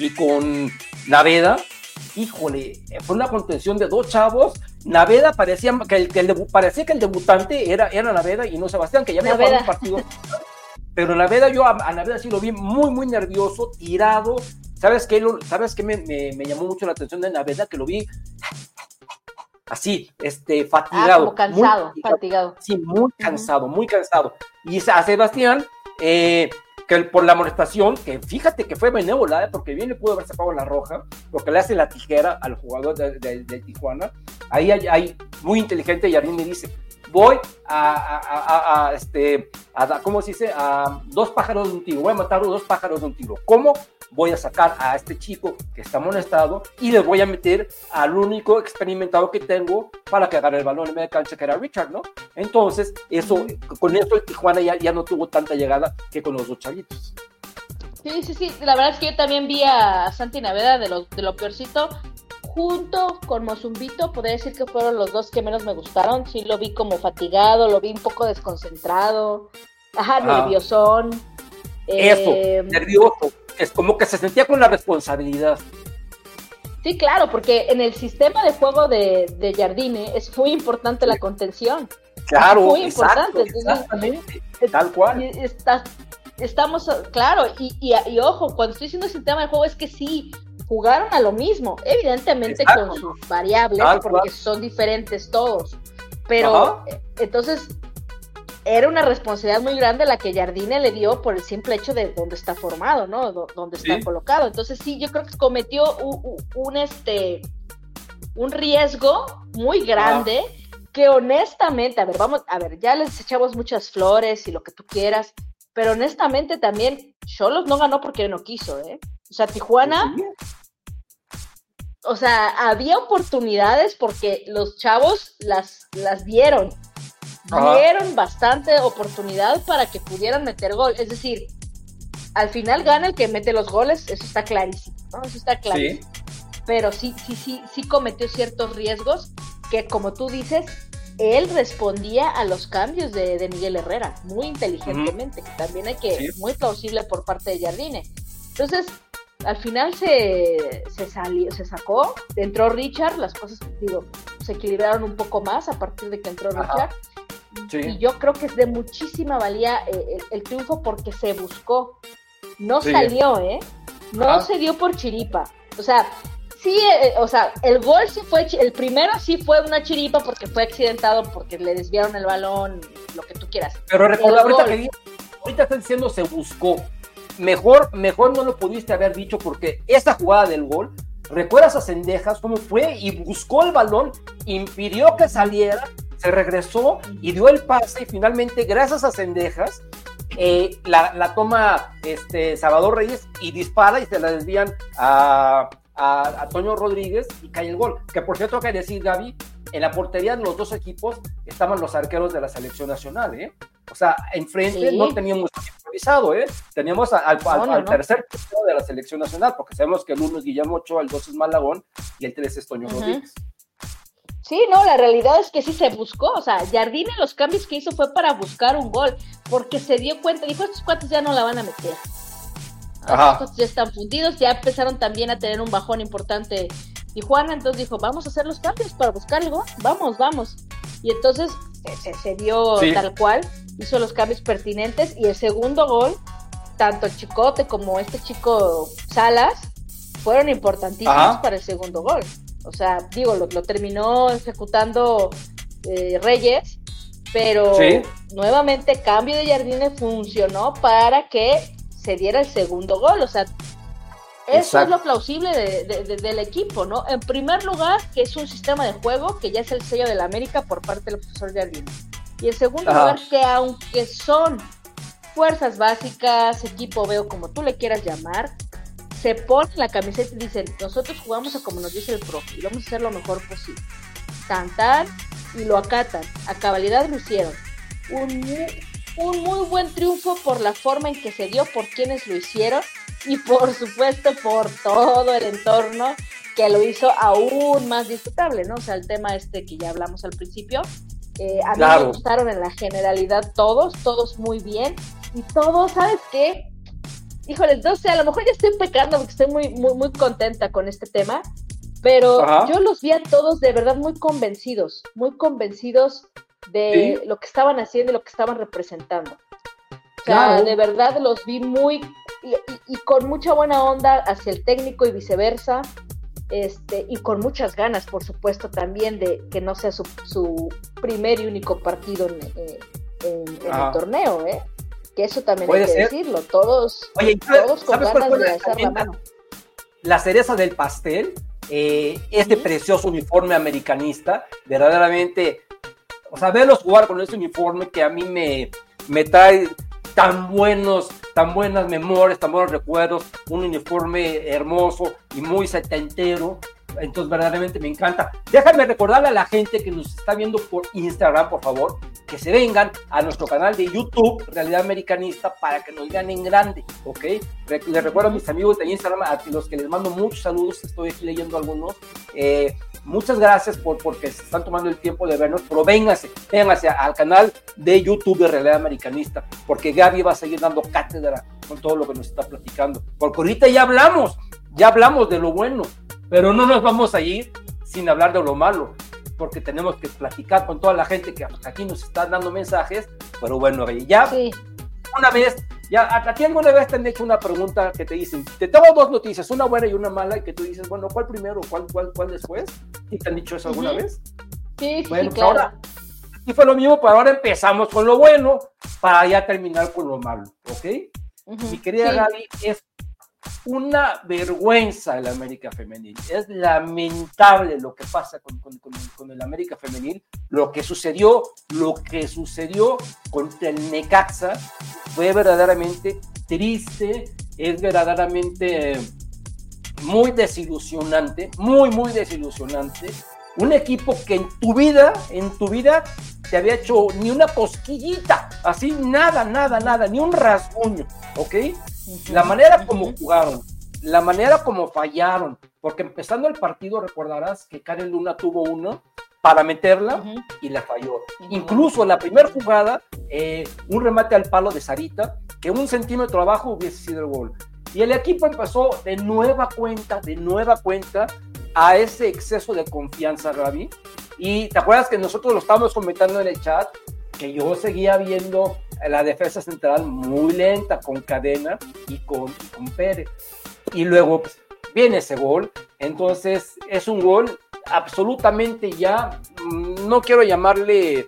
y con Naveda, híjole, fue una contención de dos chavos. Naveda parecía que el, que parecía que el debutante era, era Naveda y no Sebastián, que ya había jugado un partido. Pero Naveda, yo a, Naveda sí lo vi muy, muy nervioso, tirado. ¿Sabes qué, ¿Sabes qué me, me, llamó mucho la atención de Naveda? Que lo vi así, este, fatigado. Ah, como cansado, fatigado. Sí, muy cansado, muy cansado. Y a Sebastián, eh, que por la molestación, que fíjate que fue benévola, ¿eh? porque bien le pudo haber sacado la roja, porque le hace la tijera al jugador de, Tijuana. Ahí hay, muy inteligente, y mí me dice, voy a, a, este, a, ¿cómo se dice? A dos pájaros de un tiro, voy a matar dos pájaros de un tiro. ¿Cómo? Voy a sacar a este chico que está molestado y le voy a meter al único experimentado que tengo para que agarre el balón en medio de cancha, que era Richard, ¿no? Entonces, eso, con eso el Tijuana ya, ya no tuvo tanta llegada que con los dos chavitos. Sí, sí, sí. La verdad es que yo también vi a Santi Naveda de lo, de lo peorcito junto con Mozumbito, podría decir que fueron los dos que menos me gustaron. Sí, lo vi como fatigado, lo vi un poco desconcentrado, ajá, nerviosón. Eso, eh, nervioso. Es como que se sentía con la responsabilidad. Sí, claro, porque en el sistema de juego de, de Jardine es muy importante la contención. Claro, muy importante. exactamente, tal cual. estamos, claro, y, y, y, ojo, cuando estoy diciendo sistema de juego es que sí, jugaron a lo mismo, evidentemente con sus variables, porque son diferentes todos. Pero eh, entonces era una responsabilidad muy grande la que Jardine le dio por el simple hecho de dónde está formado, ¿no? dónde está colocado. Entonces sí, yo creo que cometió un, este un riesgo muy grande que honestamente, a ver, vamos, a ver, ya les echamos muchas flores y lo que tú quieras, pero honestamente también Cholos no ganó porque no quiso, ¿eh? O sea, Tijuana o sea, había oportunidades porque los chavos las, las dieron. Dieron bastante oportunidad para que pudieran meter gol. Es decir, al final gana el que mete los goles, eso está clarísimo, ¿no? Eso está clarísimo. Pero sí, sí, sí, sí cometió ciertos riesgos que, como tú dices, él respondía a los cambios de, Miguel Herrera muy inteligentemente. También hay que, muy plausible por parte de Jardine. Entonces, al final se, se salió, se sacó, entró Richard, las cosas, digo, se equilibraron un poco más a partir de que entró Richard. Y yo creo que es de muchísima valía eh, el, triunfo porque se buscó. No salió, ¿eh? No se dio por chiripa. O sea, sí, eh, o sea, el gol sí fue, el primero sí fue una chiripa porque fue accidentado, porque le desviaron el balón, lo que tú quieras. Pero recuerda, ahorita, que, ahorita está diciendo se buscó mejor, mejor no lo pudiste haber dicho porque esa jugada del gol, ¿recuerdas a Cendejas cómo fue y buscó el balón, impidió que saliera, se regresó y dio el pase y finalmente, gracias a Cendejas, eh, la, toma este, Salvador Reyes y dispara y se la desvían a, a, Toño Rodríguez y cae el gol. Que por cierto, hay que decir, Gaby, en la portería de los dos equipos estaban los arqueros de la selección nacional, ¿eh? O sea, enfrente no teníamos improvisado, ¿eh? Teníamos al, tercer portero de la selección nacional, porque sabemos que el uno es Guillermo Ochoa, el dos es Malagón y el tres es Toño Rodríguez. Sí, no, la realidad es que sí se buscó, o sea, Jardine los cambios que hizo fue para buscar un gol, porque se dio cuenta, dijo, estos cuates ya no la van a meter. Estos ya están fundidos, ya empezaron también a tener un bajón importante Tijuana, entonces dijo, vamos a hacer los cambios para buscar el gol, vamos, vamos. Y entonces se, dio tal cual, hizo los cambios pertinentes y el segundo gol, tanto el Chicote como este chico Salas, fueron importantísimos para el segundo gol. O sea, digo, lo, terminó ejecutando eh, Reyes, pero nuevamente cambio de Jardines funcionó para que se diera el segundo gol. O sea, eso es lo plausible del equipo, ¿no? En primer lugar, que es un sistema de juego que ya es el sello de la América por parte del profesor Jardines. Y en segundo lugar, que aunque son fuerzas básicas, equipo veo como tú le quieras llamar, se ponen la camiseta y dicen, nosotros jugamos a como nos dice el profe y vamos a hacer lo mejor posible. Cantar y lo acatan. A cabalidad lo hicieron. Un, un muy buen triunfo por la forma en que se dio, por quienes lo hicieron y por supuesto por todo el entorno que lo hizo aún más disfrutable, ¿no? O sea, el tema este que ya hablamos al principio, eh, a mí me gustaron en la generalidad todos, todos muy bien, y todos, ¿sabes qué? Híjoles, no sé, a lo mejor ya estoy pecando porque estoy muy, muy, muy contenta con este tema, Pero yo los vi a todos de verdad muy convencidos, muy convencidos de lo que estaban haciendo y lo que estaban representando. O sea, de verdad los vi muy y, con mucha buena onda hacia el técnico y viceversa. Este, y con muchas ganas, por supuesto, también de que no sea su, su primer y único partido en, eh, el torneo, ¿eh? Que eso también hay que decirlo. Todos, todos con ganas de alzar la mano. La cereza del pastel, eh, este precioso uniforme americanista, verdaderamente, o sea, verlos jugar con ese uniforme que a mí me, me trae tan buenos, tan buenas memorias, tan buenos recuerdos, un uniforme hermoso y muy setentero. Entonces, verdaderamente me encanta. Déjame recordarle a la gente que nos está viendo por Instagram, por favor, que se vengan a nuestro canal de YouTube, Realidad Americanista, para que nos vean en grande, ¿ok? Les recuerdo a mis amigos de Instagram, a los que les mando muchos saludos, estoy aquí leyendo algunos. Eh, muchas gracias por porque se están tomando el tiempo de vernos, pero vénganse, vénganse al canal de YouTube de Realidad Americanista, porque Gaby va a seguir dando cátedra con todo lo que nos está platicando. Porque ahorita ya hablamos, ya hablamos de lo bueno, pero no nos vamos a ir sin hablar de lo malo, porque tenemos que platicar con toda la gente que aquí nos está dando mensajes, pero bueno, ya una vez ya, ¿a ti alguna vez te han hecho una pregunta que te dicen, te tengo dos noticias, una buena y una mala, y que tú dices, bueno, ¿cuál primero, cuál, cuál, cuál después? ¿Y te han dicho eso alguna vez? Sí, bueno, sí, pues ahora, y fue lo mismo, pero ahora empezamos con lo bueno para ya terminar con lo malo, ¿ok? Mi querida Gaby, es una vergüenza el América Femenil. Es lamentable lo que pasa con, con, el América Femenil. Lo que sucedió, lo que sucedió con el Necaxa fue verdaderamente triste, es verdaderamente muy desilusionante, muy, muy desilusionante. Un equipo que en tu vida, en tu vida, te había hecho ni una cosquillita, así nada, nada, nada, ni un rasguño, ¿ok? La manera como jugaron, la manera como fallaron, porque empezando el partido recordarás que Karen Luna tuvo uno para meterla y la falló. Incluso la primera jugada, eh, un remate al palo de Sarita, que un centímetro abajo hubiese sido el gol. Y el equipo empezó de nueva cuenta, de nueva cuenta, a ese exceso de confianza, Gaby. Y te acuerdas que nosotros lo estábamos comentando en el chat, que yo seguía viendo la defensa central muy lenta con Cadena y con, con Pérez. Y luego pues, viene ese gol. Entonces es un gol absolutamente ya, mm, no quiero llamarle,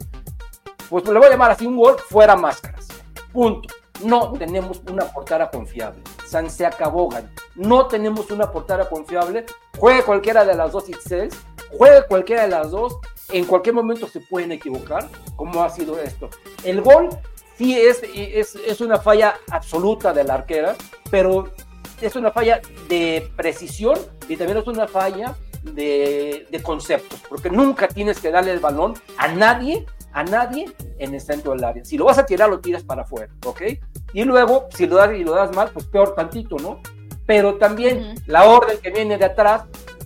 pues le voy a llamar así, un gol fuera máscaras. Punto. No tenemos una portera confiable. San se acabó, No tenemos una portera confiable. Juegue cualquiera de las dos XL, juegue cualquiera de las dos. En cualquier momento se pueden equivocar, como ha sido esto. El gol sí es, es, es una falla absoluta de la arquera, pero es una falla de precisión y también es una falla de, de, conceptos, porque nunca tienes que darle el balón a nadie, a nadie en el centro del área. Si lo vas a tirar, lo tiras para afuera, ¿ok? Y luego, si lo das y lo das mal, pues peor tantito, ¿no? Pero también la orden que viene de atrás,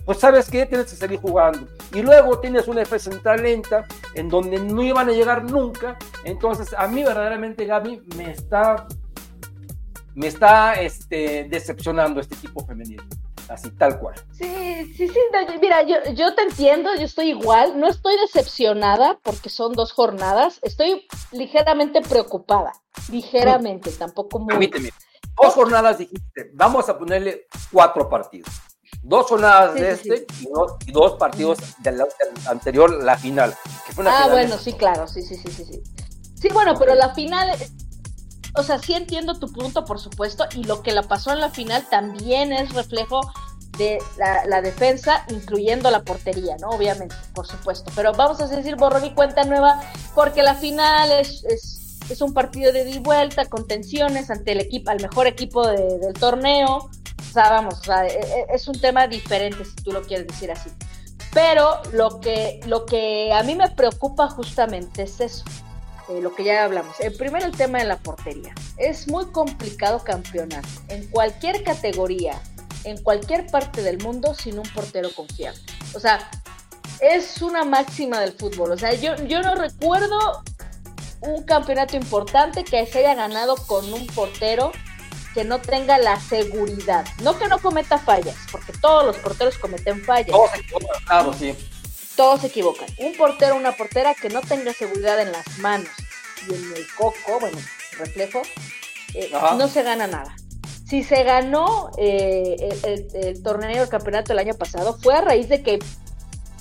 pues sabes que tienes que seguir jugando. Y luego tienes una defensa central lenta en donde no iban a llegar nunca. Entonces, a mí verdaderamente Gaby me está me está este, decepcionando este equipo femenino así tal cual. Sí, sí, sí, mira, yo, yo te entiendo, yo estoy igual, no estoy decepcionada porque son dos jornadas, estoy ligeramente preocupada, ligeramente, tampoco muy... Permíteme, dos jornadas dijiste, vamos a ponerle cuatro partidos. Dos jornadas de este Y, dos, partidos del, anterior, la final. ah, bueno, sí, claro, sí, sí, sí, sí. Sí, sí bueno, pero la final o sea, sí entiendo tu punto, por supuesto, y lo que la pasó en la final también es reflejo de la, defensa, incluyendo la portería, ¿no? Obviamente, por supuesto. Pero vamos a decir borrón y cuenta nueva, porque la final es, es, un partido de di vuelta, con tensiones ante el equipo, al mejor equipo del torneo. O sea, vamos, e, e, es un tema diferente, si tú lo quieres decir así. Pero lo que, lo que a mí me preocupa justamente es eso eh, lo que ya hablamos. El primero, el tema de la portería. Es muy complicado campeonar en cualquier categoría, en cualquier parte del mundo, sin un portero confiable. O sea, es una máxima del fútbol. O sea, yo, yo no recuerdo un campeonato importante que se haya ganado con un portero que no tenga la seguridad. No que no cometa fallas, porque todos los porteros cometen fallas. Todos se equivocan, claro, sí. Todos se equivocan. Un portero una portera que no tenga seguridad en las manos y en el coco, bueno, reflejo, eh, no se gana nada. Si se ganó eh, el, el, torneo del campeonato el año pasado, fue a raíz de que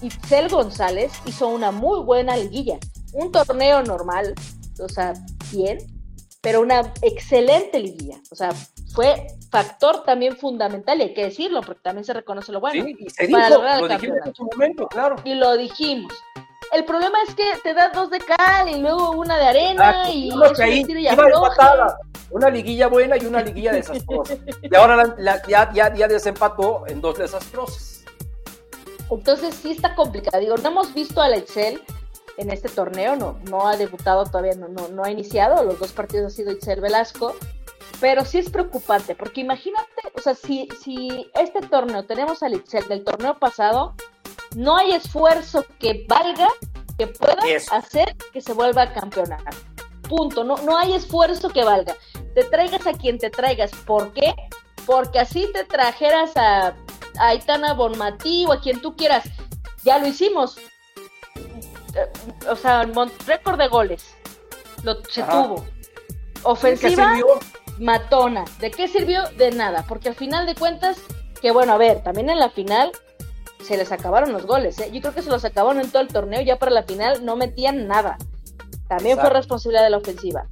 Itzel González hizo una muy buena liguilla. Un torneo normal, o sea, bien, pero una excelente liguilla. O sea, fue factor también fundamental, y hay que decirlo, porque también se reconoce lo bueno. Sí, y se dijo, lo dijimos en su momento, claro. Y lo dijimos. El problema es que te das dos de cal y luego una de arena y, una liguilla buena y una liguilla desastrosa. y ahora ya, ya, ya desempató en dos desastrosas. Entonces sí está complicado. Digo, no hemos visto a la Excel en este torneo, no, no ha debutado todavía, no, no, no ha iniciado, los dos partidos ha sido Itzel Velasco, pero sí es preocupante, porque imagínate, o sea, si, si este torneo tenemos al Itzel del torneo pasado, no hay esfuerzo que valga, que pueda hacer que se vuelva a campeonar. Punto, no, no hay esfuerzo que valga. Te traigas a quien te traigas, ¿por qué? Porque así te trajeras a a Aitana Bonmatí o a quien tú quieras. Ya lo hicimos. O sea, récord de goles. Lo, se tuvo. Ofensiva, matona. ¿De qué sirvió? De nada. Porque al final de cuentas, que bueno, a ver, también en la final se les acabaron los goles. ¿eh? Yo creo que se los acabaron en todo el torneo. Ya para la final no metían nada. También fue responsabilidad de la ofensiva.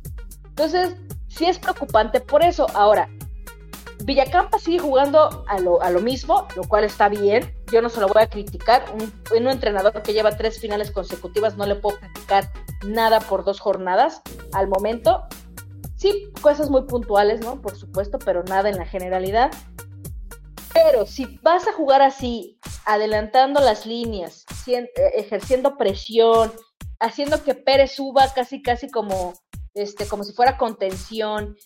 Entonces, sí es preocupante por eso. Ahora, Villacampa sigue jugando a lo, a lo mismo, lo cual está bien. Yo no se lo voy a criticar. Un, un entrenador que lleva tres finales consecutivas no le puedo criticar nada por dos jornadas al momento. Sí, cosas muy puntuales, ¿no? Por supuesto, pero nada en la generalidad. Pero si vas a jugar así, adelantando las líneas, eh, ejerciendo presión, haciendo que Pérez suba casi, casi como este, como si fuera contención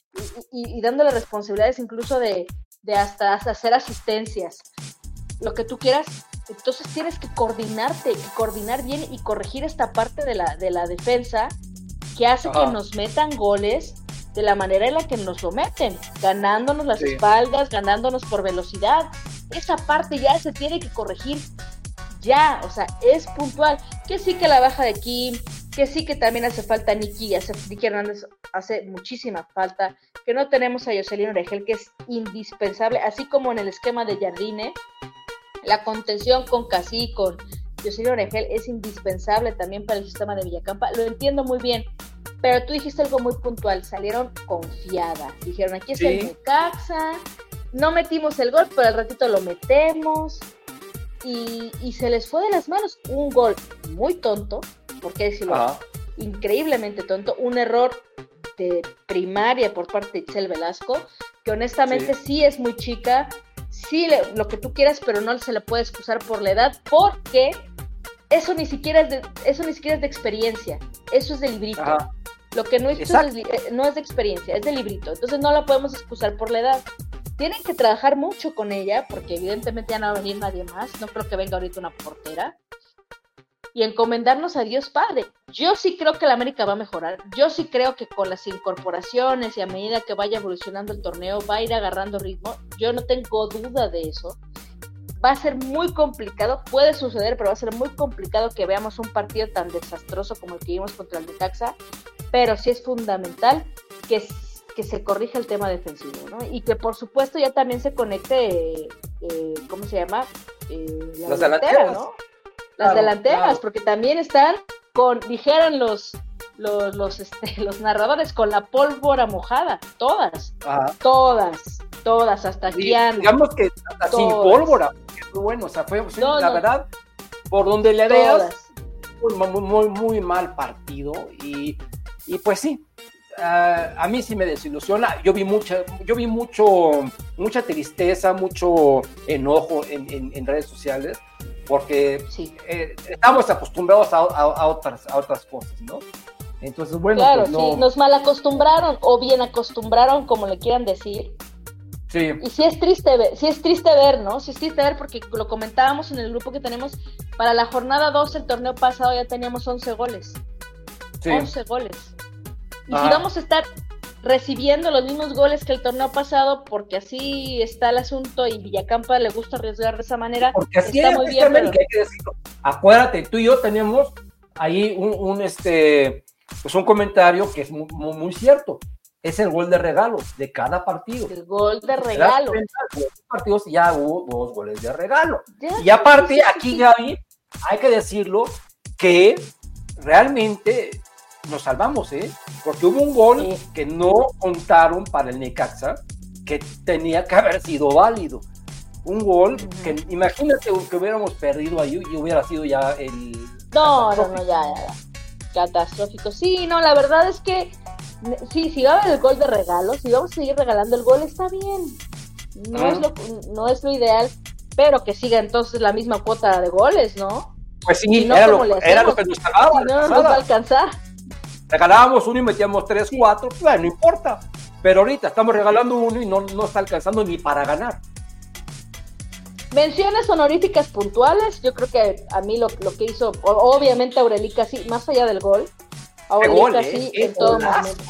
y, dándole responsabilidades incluso de, hasta, hacer asistencias, lo que tú quieras. Entonces tienes que coordinarte, que coordinar bien y corregir esta parte de la, de la defensa que hace que nos metan goles de la manera en la que nos lo meten, ganándonos las espaldas, ganándonos por velocidad. Esa parte ya se tiene que corregir ya, o sea, es puntual. Que sí que la baja de Kim, que sí que también hace falta Nicky, hace, Nicky Hernández hace muchísima falta, que no tenemos a Jocelyn Oregel, que es indispensable, así como en el esquema de Jardine, la contención con Casi, con Jocelyn Oregel es indispensable también para el sistema de Villacampa, lo entiendo muy bien, pero tú dijiste algo muy puntual, salieron confiadas, dijeron aquí está el Necaxa, no metimos el gol, pero al ratito lo metemos, y, y se les fue de las manos un gol muy tonto, ¿por qué decirlo? Increíblemente tonto, un error de primaria por parte de Itzel Velasco, que honestamente sí, es muy chica, sí lo que tú quieras, pero no se le puede excusar por la edad, porque eso ni siquiera es de, eso ni siquiera es de experiencia, eso es de librito. Lo que no es, eh, no es de experiencia, es de librito. Entonces no la podemos excusar por la edad. Tienen que trabajar mucho con ella, porque evidentemente ya no va a venir nadie más. No creo que venga ahorita una portera y encomendarnos a Dios Padre. Yo sí creo que la América va a mejorar. Yo sí creo que con las incorporaciones y a medida que vaya evolucionando el torneo va a ir agarrando ritmo. Yo no tengo duda de eso. Va a ser muy complicado, puede suceder, pero va a ser muy complicado que veamos un partido tan desastroso como el que vimos contra el Necaxa, pero sí es fundamental que, que se corrija el tema defensivo, ¿no? Y que por supuesto ya también se conecte, eh, ¿cómo se llama? Eh, la delantera, ¿no? Las delanteras, porque también están con, dijeron los, los, los, este, los narradores, con la pólvora mojada, todas, todas, todas, hasta aquí Digamos que hasta sin pólvora, bueno, o sea, fue, la verdad, por donde le veas, muy, muy, muy mal partido, y, y pues sí, Uh, a mí sí me desilusiona. Yo vi mucha, yo vi mucho, mucha tristeza, mucho enojo en, en redes sociales porque eh, estamos acostumbrados a, otras, a otras cosas, ¿no? Entonces, bueno, claro, pues sí, nos mal acostumbraron o bien acostumbraron, como le quieran decir. Sí. Y sí es triste ver, sí es triste ver, ¿no? Sí es triste ver porque lo comentábamos en el grupo que tenemos para la jornada 2 el torneo pasado ya teníamos 11 goles. Sí. 11 goles. Y si vamos a estar recibiendo los mismos goles que el torneo pasado, porque así está el asunto y Villacampa le gusta arriesgar de esa manera. Porque así está muy bien. América, hay que decirlo. Acuérdate, tú y yo tenemos ahí un, este, pues un comentario que es muy, muy, cierto. Es el gol de regalo de cada partido. El gol de regalo. partidos ya hubo dos goles de regalo. y aparte, aquí Gaby, hay que decirlo que realmente nos salvamos, ¿eh? Porque hubo un gol que no contaron para el Necaxa, que tenía que haber sido válido. Un gol que, imagínate que hubiéramos perdido ahí y hubiera sido ya el. No, no, no, ya, ya, Catastrófico. Sí, no, la verdad es que. Sí, si va a haber el gol de regalo, si vamos a seguir regalando el gol, está bien. No, es, lo, no es lo ideal, pero que siga entonces la misma cuota de goles, ¿no? Pues sí, era, lo, era, lo, que nos salvaba. no nos va a alcanzar regalábamos uno y metíamos tres, cuatro, bueno, no importa. Pero ahorita estamos regalando uno y no, no está alcanzando ni para ganar. Menciones honoríficas puntuales, yo creo que a mí lo, lo que hizo, obviamente Aurelica sí, más allá del gol, Aurelica sí ¿eh? en todo momento.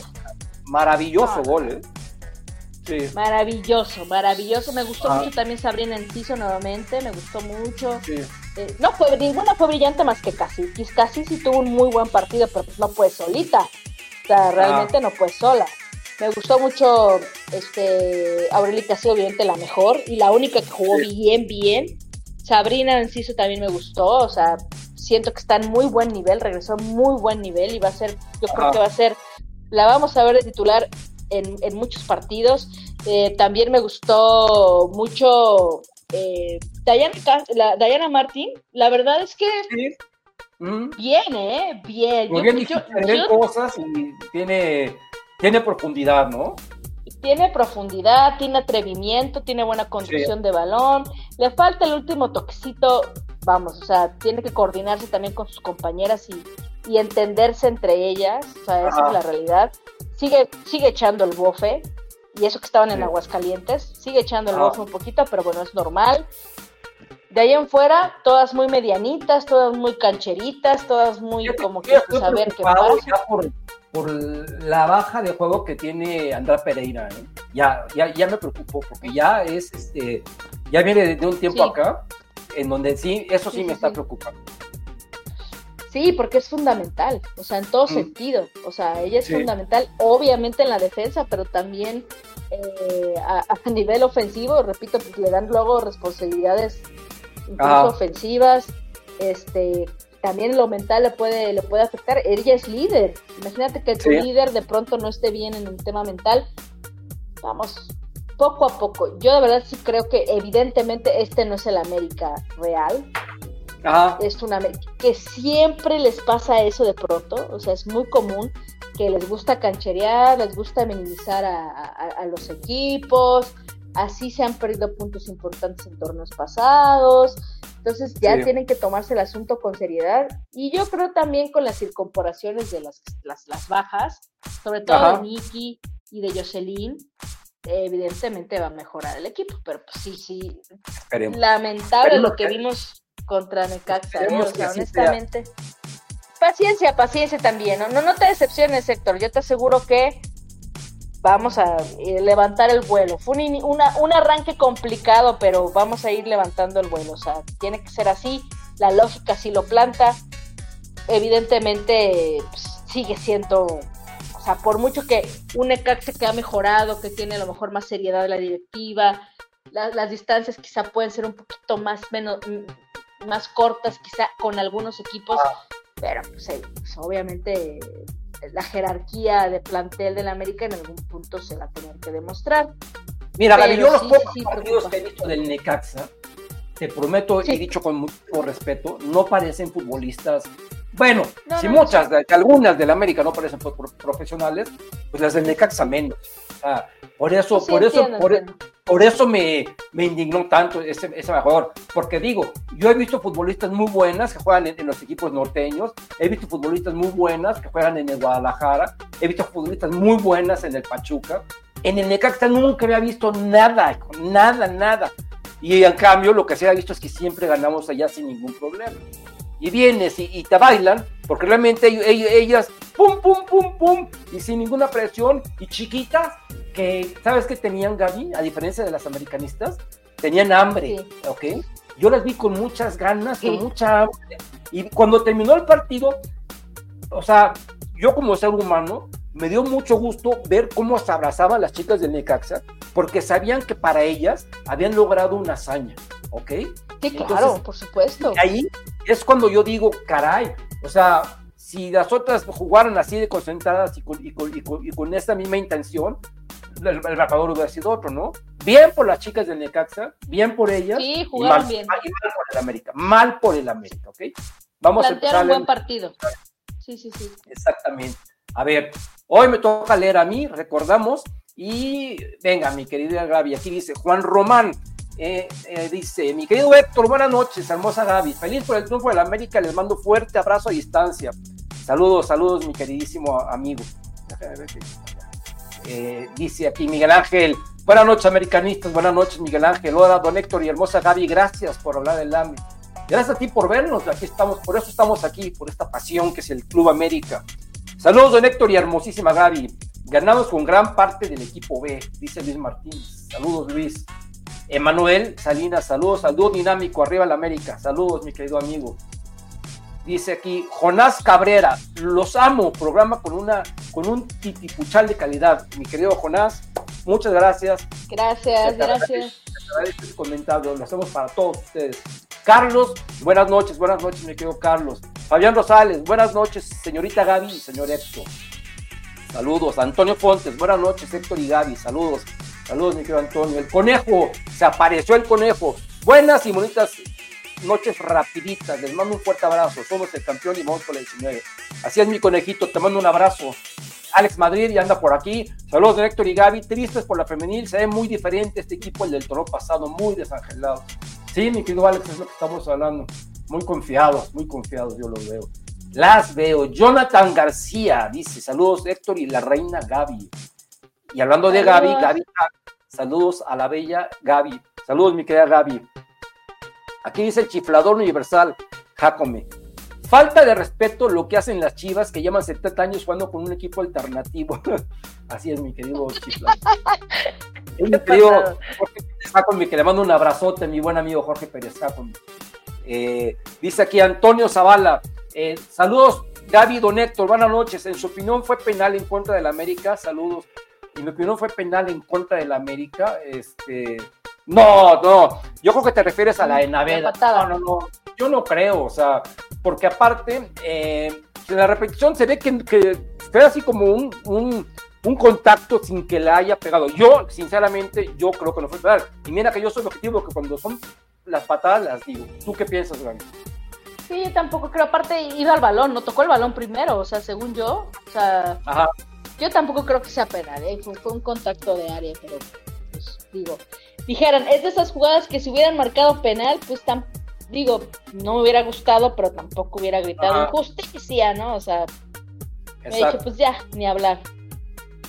Maravilloso gol, ¿eh? Sí. Maravilloso, maravilloso. Me gustó ah. mucho también Sabrina Enciso nuevamente, me gustó mucho. Sí. Eh, no fue, ninguna fue brillante más que casi. Casi sí tuvo un muy buen partido, pero pues no fue solita. O sea, realmente ah. no fue sola. Me gustó mucho, este, Aurelita ha sido obviamente la mejor y la única que jugó bien, bien. Sabrina Enciso también me gustó, o sea, siento que está en muy buen nivel, regresó muy buen nivel y va a ser, yo creo que va a ser, la vamos a ver de titular en, en muchos partidos. Eh, también me gustó mucho eh, Diana, la, Diana Martín, la verdad es que mm. bien, ¿eh? Bien. tiene cosas y tiene, tiene profundidad, ¿no? Tiene profundidad, tiene atrevimiento, tiene buena conducción de balón. Le falta el último toquecito, vamos, o sea, tiene que coordinarse también con sus compañeras y, entenderse entre ellas, o sea, esa es la realidad. Sigue, sigue echando el bofe, y eso que estaban en Aguascalientes, sigue echando el ah. un poquito, pero bueno, es normal. De ahí en fuera, todas muy medianitas, todas muy cancheritas, todas muy como que saber qué pasa. por, la baja de juego que tiene Andrá Pereira, ¿eh? ya, ya, ya me preocupó, porque ya es, este, ya viene de un tiempo acá, en donde sí, eso sí, me está preocupando. Sí, porque es fundamental, o sea, en todo mm. sentido. O sea, ella es fundamental, obviamente en la defensa, pero también eh, a, nivel ofensivo, repito, pues le dan luego responsabilidades incluso ofensivas. Este, también lo mental le puede, le puede afectar. Ella es líder. Imagínate que tu líder de pronto no esté bien en un tema mental. Vamos, poco a poco. Yo de verdad sí creo que evidentemente este no es el América real. Es una que siempre les pasa eso de pronto, o sea, es muy común que les gusta cancherear, les gusta minimizar a, los equipos, así se han perdido puntos importantes en torneos pasados, entonces ya tienen que tomarse el asunto con seriedad y yo creo también con las incorporaciones de las, las, bajas, sobre todo de Nicky y de Jocelyn, evidentemente va a mejorar el equipo, pero pues sí, sí, lamentable lo que vimos contra Necaxa, ¿eh? honestamente. Paciencia, paciencia también, ¿no? ¿no? te decepciones, Héctor, yo te aseguro que vamos a eh, levantar el vuelo. Fue un, un arranque complicado, pero vamos a ir levantando el vuelo, o sea, tiene que ser así, la lógica sí lo planta, evidentemente pues, sigue siendo o sea, por mucho que un Necaxa que ha mejorado, que tiene a lo mejor más seriedad de la directiva, las distancias quizá pueden ser un poquito más menos más cortas quizá con algunos equipos, ah. pero pues, eh, pues, obviamente la jerarquía de plantel del América en algún punto se va a tener que demostrar. Mira, Gaby, yo los pocos partidos que he visto del Necaxa, te prometo y dicho con mucho respeto, no parecen futbolistas. Bueno, si muchas, algunas del América no parecen profesionales, pues las del Necaxa menos. por eso, por eso, por, eso me, indignó tanto ese, ese jugador. Porque digo, yo he visto futbolistas muy buenas que juegan en, los equipos norteños, he visto futbolistas muy buenas que juegan en el Guadalajara, he visto futbolistas muy buenas en el Pachuca. En el Necaxa nunca había visto nada, nada, nada. Y en cambio, lo que se ha visto es que siempre ganamos allá sin ningún problema. Y vienes y, te bailan, porque realmente ellas, pum, pum, pum, pum, y sin ninguna presión, y chiquitas, que, ¿sabes qué tenían, Gaby? A diferencia de las americanistas, tenían hambre, ¿ok? Yo las vi con muchas ganas, con mucha hambre, y cuando terminó el partido, o sea, yo como ser humano, me dio mucho gusto ver cómo se abrazaban las chicas del Necaxa, porque sabían que para ellas habían logrado una hazaña, ¿ok? Sí, claro, por supuesto. Y ahí es cuando yo digo, caray, o sea, si las otras jugaran así de concentradas y con, y con, esta misma intención, el, el marcador hubiera sido otro, ¿no? Bien por las chicas del Necaxa, bien por ellas. Sí, jugaron bien. Mal, y mal por el América, mal por el América, ¿ok? Vamos a empezar. un buen partido. Sí, sí, sí. Exactamente. A ver, hoy me toca leer a mí, recordamos, y venga, mi querida Gaby, aquí dice Juan Román, eh, eh, dice, mi querido Héctor, buenas noches, hermosa Gaby, feliz por el triunfo de la América, les mando fuerte abrazo a distancia. Saludos, saludos, mi queridísimo amigo. Eh, dice aquí Miguel Ángel, buenas noches, americanistas, buenas noches, Miguel Ángel, hola, don Héctor y hermosa Gaby, gracias por hablar del AME. Gracias a ti por vernos, aquí estamos, por eso estamos aquí, por esta pasión que es el Club América. Saludos, don Héctor y hermosísima Gaby. Ganamos con gran parte del equipo B, dice Luis Martínez. Saludos, Luis. Emanuel Salinas, saludos, saludos dinámico, arriba la América. Saludos, mi querido amigo. Dice aquí, Jonás Cabrera, los amo, programa con una con un titipuchal de calidad. Mi querido Jonás, muchas gracias. Gracias, gracias. Este comentario, lo hacemos para todos ustedes. Carlos, buenas noches, buenas noches, mi querido Carlos. Fabián Rosales, buenas noches, señorita Gaby y señor Héctor. Saludos. Antonio Fontes, buenas noches, Héctor y Gaby, saludos. Saludos, mi querido Antonio. El conejo, se apareció el conejo. Buenas y bonitas noches rapiditas. Les mando un fuerte abrazo. Somos el campeón y vamos con la 19. Así es, mi conejito, te mando un abrazo. Alex Madrid ya anda por aquí. Saludos de Héctor y Gaby. Tristes por la femenil. Se ve muy diferente este equipo, el del toro pasado, muy desangelado. Sí, mi querido Alex, es lo que estamos hablando. Muy confiados, muy confiados, yo los veo. Las veo. Jonathan García dice: Saludos, Héctor y la reina Gaby. Y hablando de Gaby, Gaby, saludos a la bella Gaby. Saludos, mi querida Gaby. Aquí dice el chiflador universal, Jacome. Falta de respeto lo que hacen las chivas que llevan 70 años jugando con un equipo alternativo. Así es, mi querido chiflador. mi querido Jorge que le mando un abrazote, mi buen amigo Jorge Pérez eh, dice aquí Antonio Zavala, eh, saludos Gaby Don Héctor, buenas noches. En su opinión fue penal en contra del América, saludos. Y mi opinión fue penal en contra del América, este... No, no, yo creo que te refieres a la de Naveda. No, no, no, yo no creo, o sea, porque aparte, eh, en la repetición se ve que, fue así como un, un contacto sin que la haya pegado. Yo, sinceramente, yo creo que no fue penal. Y mira que yo soy objetivo que cuando son las patadas las digo. ¿Tú qué piensas, Gaby? Sí, yo tampoco creo. Aparte, iba al balón, no tocó el balón primero, o sea, según yo. O sea, yo tampoco creo que sea penal, ¿eh? fue, un contacto de área, pero pues digo, dijeran, es de esas jugadas que si hubieran marcado penal, pues tan, digo, no me hubiera gustado, pero tampoco hubiera gritado injusticia, ¿no? O sea, me he dicho, pues ya, ni hablar.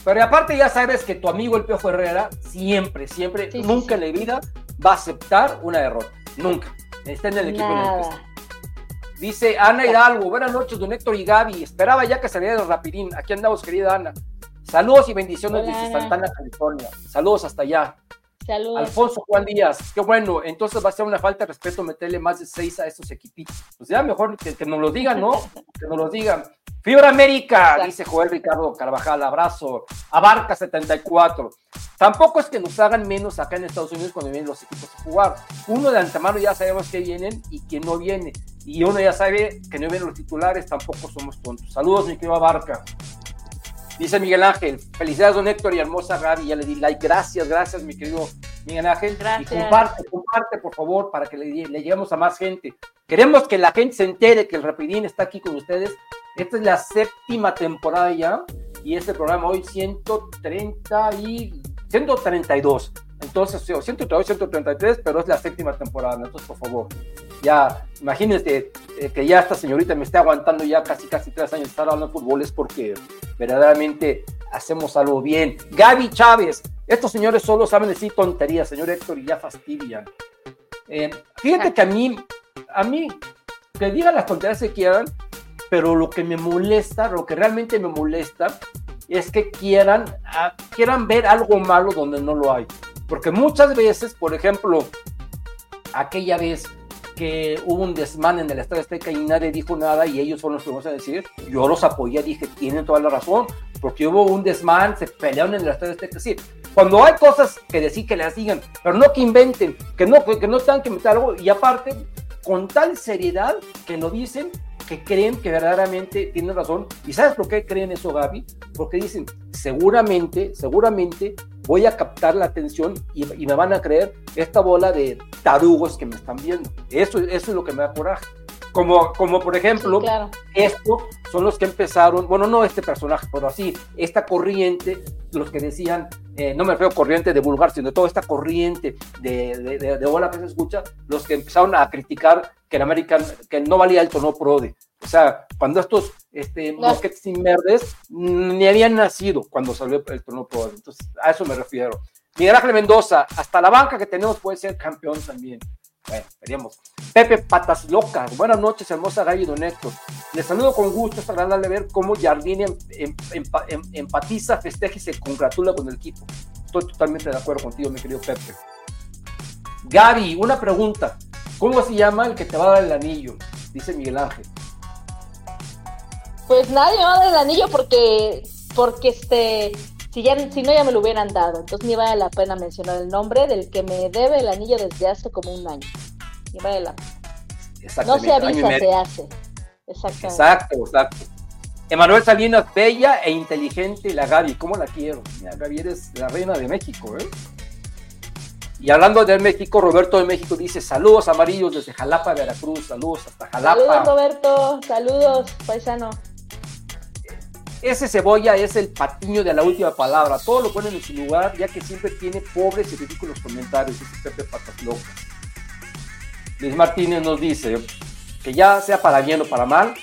Pero aparte ya sabes que tu amigo el Piojo Herrera siempre, siempre, nunca en la vida va a aceptar una derrota. Nunca. Está en el equipo en el que está. Dice Ana Hidalgo, buenas noches, don Héctor y Gaby. Esperaba ya que saliera el rapidín. Aquí andamos, querida Ana. Saludos y bendiciones desde Santana, California. Saludos hasta allá. Saludos. Alfonso Juan Díaz, qué bueno. Entonces va a ser una falta de respeto meterle más de seis a estos equipitos. Pues ya mejor que, que nos lo digan, ¿no? que nos lo digan. Fibra América, dice Joel Ricardo Carvajal, abrazo. Abarca 74. Tampoco es que nos hagan menos acá en Estados Unidos cuando vienen los equipos a jugar. Uno de antemano ya sabemos que vienen y que no viene. Y uno ya sabe que no vienen los titulares, tampoco somos tontos. Saludos, mi querido Abarca. Dice Miguel Ángel, felicidades, don Héctor y hermosa Gaby. Ya le di like. Gracias, gracias, mi querido Miguel Ángel. Gracias. Y comparte, comparte, por favor, para que le, le lleguemos a más gente. Queremos que la gente se entere que el Rapidín está aquí con ustedes esta es la séptima temporada ya y este programa hoy 130 y 132. Entonces, 132, 133, pero es la séptima temporada. Entonces, por favor, ya imagínense eh, que ya esta señorita me esté aguantando ya casi, casi tres años estar hablando de fútbol, es porque verdaderamente hacemos algo bien. Gaby Chávez, estos señores solo saben decir tonterías, señor Héctor, y ya fastidian. Eh, fíjate que a mí, a mí que digan las tonterías que quieran, pero lo que me molesta, lo que realmente me molesta, es que quieran, ah, quieran ver algo malo donde no lo hay. Porque muchas veces, por ejemplo, aquella vez que hubo un desmán en el Estadio Azteca y nadie dijo nada y ellos fueron los primeros a decir, yo los apoyé, dije, tienen toda la razón, porque hubo un desmán, se pelearon en el Estadio Azteca, sí, cuando hay cosas que decir que las digan, pero no que inventen, que no, que no tengan que meter algo y aparte, con tal seriedad que lo dicen, que creen que verdaderamente tienen razón. ¿Y sabes por qué creen eso, Gaby? Porque dicen, seguramente, seguramente voy a captar la atención y, me van a creer esta bola de tarugos que me están viendo. Eso, eso es lo que me da coraje. Como, como por ejemplo, estos son los que empezaron, bueno, no este personaje, pero así, esta corriente, los que decían, eh, no me refiero corriente de vulgar, sino toda esta corriente de, de, de, de bola que se escucha, los que empezaron a criticar que el American, que no valía el tono prode. O sea, cuando estos este, mosquetes verdes ni habían nacido cuando salió el tono prode. Entonces, a eso me refiero. Miguel Ángel Mendoza, hasta la banca que tenemos puede ser campeón también. Bueno, veríamos. Pepe Patas Locas, buenas noches, hermosa Gaby Don Héctor. Les saludo con gusto, es agradable ver cómo Jardine em, em, em, empatiza, festeja y se congratula con el equipo. Estoy totalmente de acuerdo contigo, mi querido Pepe. Gaby, una pregunta. ¿Cómo se llama el que te va a dar el anillo? Dice Miguel Ángel. Pues nadie va a dar el anillo porque, porque este, si, ya, si no ya me lo hubieran dado. Entonces ni vale la pena mencionar el nombre del que me debe el anillo desde hace como un año. Ni vale la No se avisa, se hace. Exactamente. Exacto, exacto. Emanuel Salinas, bella e inteligente, la Gaby, ¿cómo la quiero? Mira, Gaby eres la reina de México, ¿eh? Y hablando de México, Roberto de México dice saludos amarillos desde Jalapa, Veracruz, saludos hasta Jalapa. Saludos Roberto, saludos, paisano. Ese cebolla es el patiño de la última palabra. Todo lo ponen en su lugar, ya que siempre tiene pobres y ridículos comentarios. Ese Pepe Patas Locas. Luis Martínez nos dice que ya sea para bien o para mal,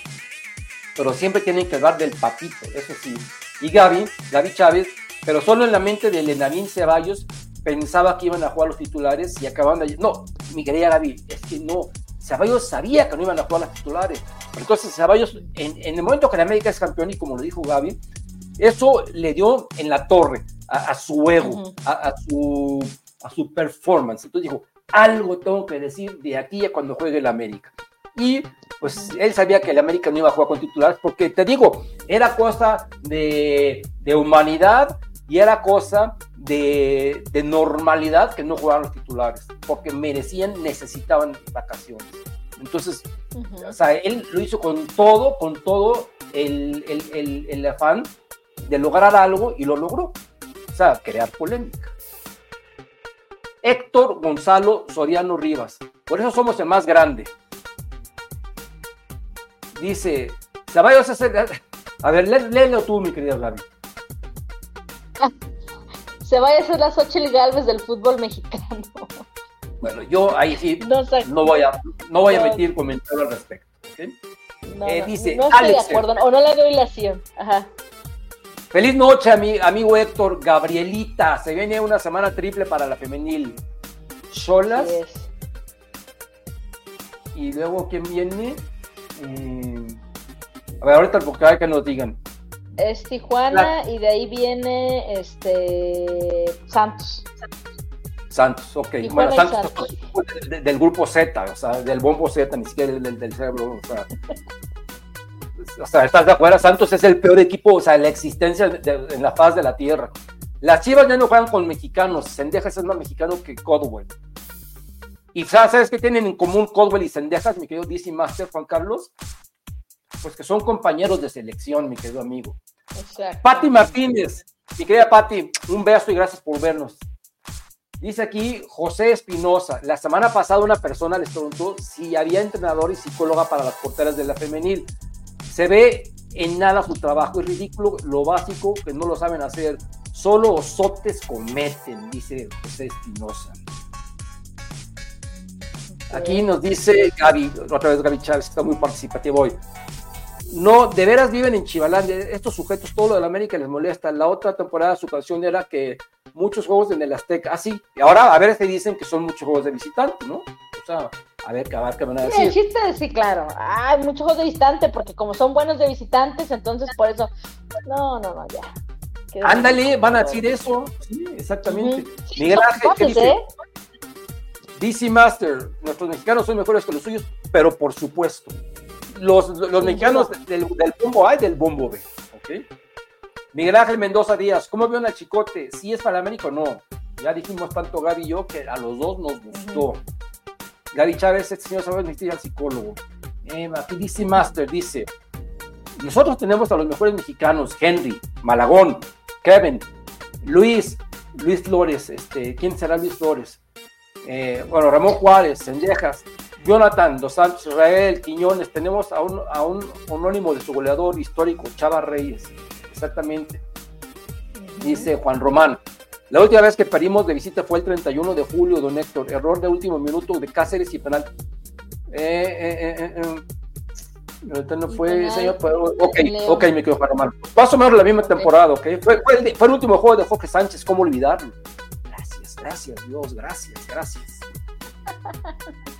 pero siempre tienen que hablar del patito, eso sí. Y Gaby, Gaby Chávez, pero solo en la mente de Lenavín Ceballos pensaba que iban a jugar los titulares y acababan de... No, mi querida Gaby, es que no. Ceballos sabía que no iban a jugar los titulares. Entonces Ceballos, en, el momento que la América es campeón, y como lo dijo Gaby, eso le dio en la torre a, su ego, a, su, a su performance. Entonces dijo, algo tengo que decir de aquí a cuando juegue el América. Y pues él sabía que el América no iba a jugar con titulares porque te digo, era cosa de, de humanidad y era cosa de, de, normalidad que no jugaran los titulares, porque merecían, necesitaban vacaciones. Entonces, o sea, él lo hizo con todo, con todo el, el, el, afán de lograr algo y lo logró. O sea, crear polémica. Héctor Gonzalo Soriano Rivas. Por eso somos el más grande. Dice, Ceballos es A ver, léelo tú, mi querida Gaby. Se vaya a hacer las ocho Galvez del fútbol mexicano. Bueno, yo ahí sí no, voy a, no voy a emitir comentario al respecto. Eh, dice, no estoy de acuerdo, o no le doy la acción. Ajá. Feliz noche, amigo Héctor. Gabrielita, se viene una semana triple para la femenil. Cholas. Y luego, ¿quién viene? Eh, a ver, ahorita porque hay que nos digan. Es Tijuana y de ahí viene este Santos. Santos, ok. bueno, Santos, del, grupo Z, o sea, del bombo Z, ni siquiera del, del cerebro, o sea. o sea, ¿estás de acuerdo? Santos es el peor equipo, o sea, la existencia en la faz de la tierra. Las Chivas ya no juegan con mexicanos, Sendejas es más mexicano que Codwell. ¿Y sabes qué tienen en común Codwell y Sendejas, mi querido DC Master Juan Carlos? Pues que son compañeros de selección, mi querido amigo. Patti Martínez, mi querida Patti, un beso y gracias por vernos. Dice aquí José Espinosa, la semana pasada una persona les preguntó si había entrenador y psicóloga para las porteras de la femenil. Se ve en nada su trabajo, es ridículo lo básico que no lo saben hacer. Solo osotes cometen, dice José Espinosa. Aquí nos dice Gaby, otra vez Gaby Chávez, está muy participativo hoy no, de veras viven en Chivalandia. Estos sujetos, todo lo de la América les molesta. La otra temporada su canción era que muchos juegos en el Azteca. Ah, sí. Y ahora a ver si dicen que son muchos juegos de visitante, ¿no? sea, a ver, a ver qué van a Sí, decir. el chiste es, sí, claro. Hay mucho juego de visitante porque como son buenos de visitantes, entonces por eso. No, no, no, ya. Ándale, van a decir eso. Sí, exactamente. Sí, Miguel son Ángel, ¿qué capaces, dice? ¿eh? DC Master, nuestros mexicanos son mejores que los suyos, pero por supuesto. Los, los mexicanos del, del bombo A y del bombo B. ¿ok? Miguel Ángel Mendoza Díaz, ¿cómo vio a Chicote? ¿Si es para América o no? Ya dijimos tanto Gaby y yo que a los dos nos gustó. Gaby Chávez, este señor sabe necesita al psicólogo. Eh, aquí DC Master dice: Nosotros tenemos a los mejores mexicanos: Henry, Malagón, Kevin, Luis, Luis Flores. Este, ¿Quién será Luis Flores? Eh, bueno, Ramón Juárez, Sendejas, Jonathan, Dos Santos, Israel, Quiñones, tenemos a un, a un anónimo de su goleador histórico, Chava Reyes, exactamente, dice Juan Román. La última vez que parimos de visita fue el 31 de julio, don Héctor, error de último minuto de Cáceres y penal. Eh, eh, eh, eh, eh. Ahorita no fue, señor, pero, ok, León. ok, me quedo Juan Román. Más o menos la misma temporada, ok. Fue, fue, el, fue el último juego de Jorge Sánchez, ¿cómo olvidarlo? Gracias, gracias, Dios, gracias, gracias.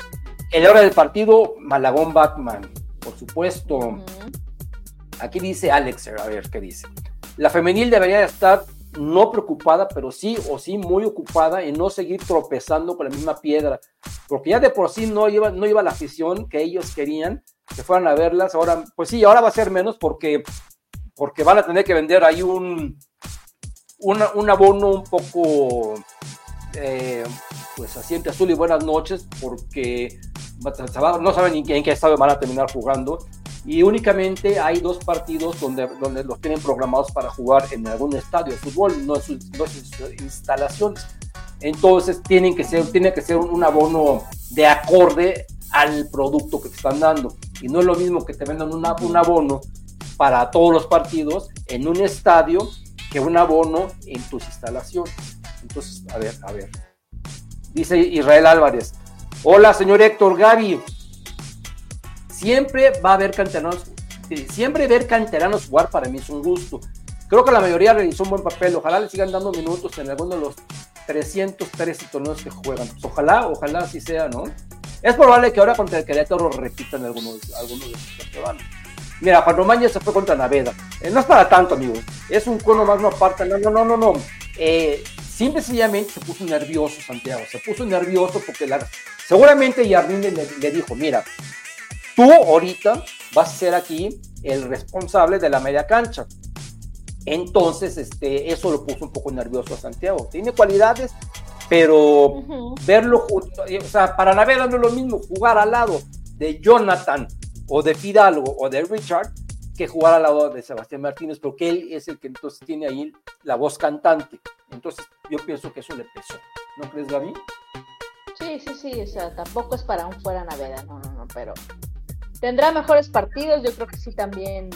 En la hora del partido, Malagón Batman, por supuesto. Aquí dice Alex, a ver qué dice. La femenil debería estar no preocupada, pero sí o sí muy ocupada en no seguir tropezando con la misma piedra, porque ya de por sí no iba, no iba la afición que ellos querían que fueran a verlas. Ahora, pues sí, ahora va a ser menos porque, porque van a tener que vender ahí un, una- un abono un poco, eh, pues asiente azul y buenas noches, porque no saben en qué estado van a terminar jugando y únicamente hay dos partidos donde, donde los tienen programados para jugar en algún estadio de fútbol, no en sus, no sus instalaciones. Entonces tienen que ser, tiene que ser un abono de acorde al producto que te están dando. Y no es lo mismo que te vendan una- un abono para todos los partidos en un estadio que un abono en tus instalaciones. Entonces, a ver, a ver. Dice Israel Álvarez. Hola, señor Héctor Gaby siempre va a haber canteranos, eh, siempre ver canteranos jugar para mí es un gusto. Creo que la mayoría realizó un buen papel, ojalá le sigan dando minutos en alguno de los 313 torneos que juegan. Ojalá, ojalá así sea, ¿no? Es probable que ahora contra el Querétaro repitan algunos, algunos de sus veteranos. Mira, Juan Román ya se fue contra Naveda. Eh, no es para tanto, amigo. Es un cono más, no aparta. No, no, no, no, no. Eh, simple y sencillamente se puso nervioso Santiago. Se puso nervioso porque la, seguramente Yardín le, le dijo, mira, tú ahorita vas a ser aquí el responsable de la media cancha. Entonces, este, eso lo puso un poco nervioso a Santiago. Tiene cualidades, pero verlo junto, o sea, para Naveda no es lo mismo jugar al lado de Jonathan o de Fidalgo o de Richard que jugar al lado de Sebastián Martínez, porque él es el que entonces tiene ahí la voz cantante. Entonces, yo pienso que eso le pesó. ¿No crees, Gaby? Sí, sí, sí, o sea, tampoco es para un fuera Naveda, no, no, no, pero tendrá mejores partidos, yo creo que sí también,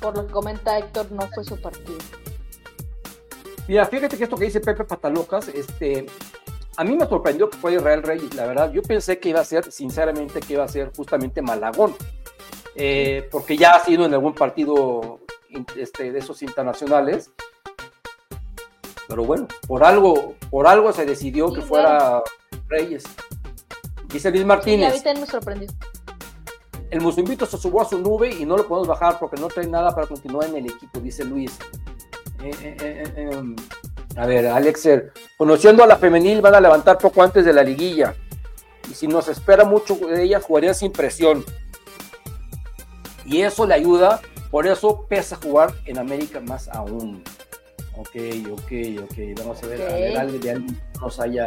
por lo que comenta Héctor, no fue su partido. Mira, fíjate que esto que dice Pepe Patalocas, este, a mí me sorprendió que fue Israel Reyes, la verdad. Yo pensé que iba a ser, sinceramente, que iba a ser justamente Malagón, eh, porque ya ha sido en algún partido este, de esos internacionales. Pero bueno, por algo, por algo se decidió que Sí, fuera Reyes. Dice Luis Sí, Martínez, me sorprendió. el Musumbito se subió a su nube y no lo podemos bajar porque no trae nada para continuar en el equipo, dice Luis. Eh, eh, a ver, Alexer, conociendo a la femenil van a levantar poco antes de la liguilla. Y si nos espera mucho de ella, jugaría sin presión. Y eso le ayuda, por eso pesa jugar en América más aún. Ok, ok, ok. Vamos a ver, a ver algo de alguien que nos haya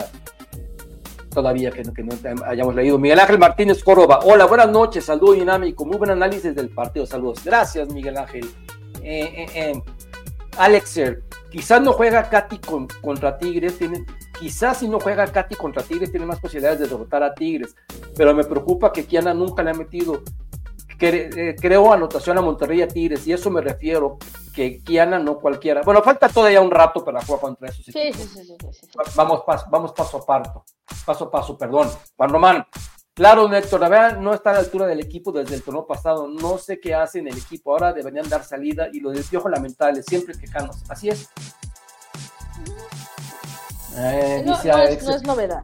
todavía que, no- que no hayamos leído. Miguel Ángel Martínez Córdoba. Hola, buenas noches. Saludo dinámico. Muy buen análisis del partido. Saludos. Gracias, Miguel Ángel. Eh, eh, eh. Alexer, quizás no juega Katy con- contra Tigres. Tiene, quizás si no juega Katy contra Tigres, tiene más posibilidades de derrotar a Tigres. Pero me preocupa que Kiana nunca le ha metido. Cre- eh, creo anotación a Monterrey a Tigres. Y eso me refiero. Que Kiana no cualquiera. Bueno, falta todavía un rato para jugar contra esos equipos. sí, sí, sí. Vamos paso, vamos paso a paso, paso a paso, perdón. Juan Román, claro, Héctor, la verdad no está a la altura del equipo desde el torneo pasado. No sé qué hace en el equipo. Ahora deberían dar salida y lo del piojo lamentable, siempre quejarnos. Así es. Eh, No, dice no es, Alex- no es novedad.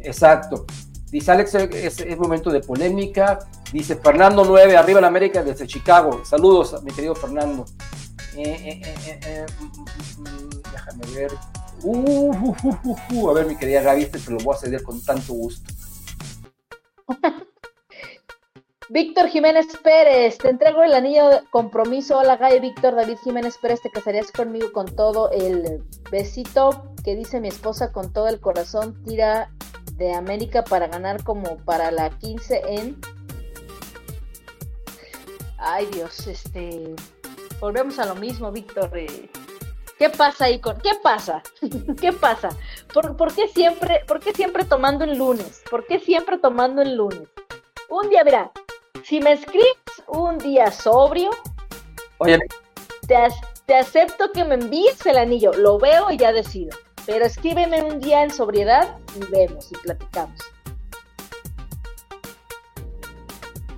Exacto. Dice Alex, es, momento de polémica. Dice Fernando 9, arriba en América desde Chicago. Saludos, mi querido Fernando. Eh, eh, eh, mm, mm, mm, déjame ver. Uh, uh, uh, a ver, mi querida Gaby, este te lo voy a ceder con tanto gusto. Víctor Jiménez Pérez, te entrego el anillo de compromiso. Hola, Gaby, Víctor David Jiménez Pérez, te casarías conmigo con todo el besito que dice mi esposa con todo el corazón. Tira de América para ganar como para la 15 en. Ay, Dios, este. Volvemos a lo mismo, Víctor. Eh, ¿Qué pasa ahí con.? ¿Qué pasa? ¿Qué pasa? ¿Por, ¿Por, qué siempre, ¿Por qué siempre tomando el lunes? ¿Por qué siempre tomando el lunes? Un día, mira, si me escribes un día sobrio, Oye. Te, acepto que me envíes el anillo, lo veo y ya decido. Pero escríbeme un día en sobriedad y vemos y platicamos.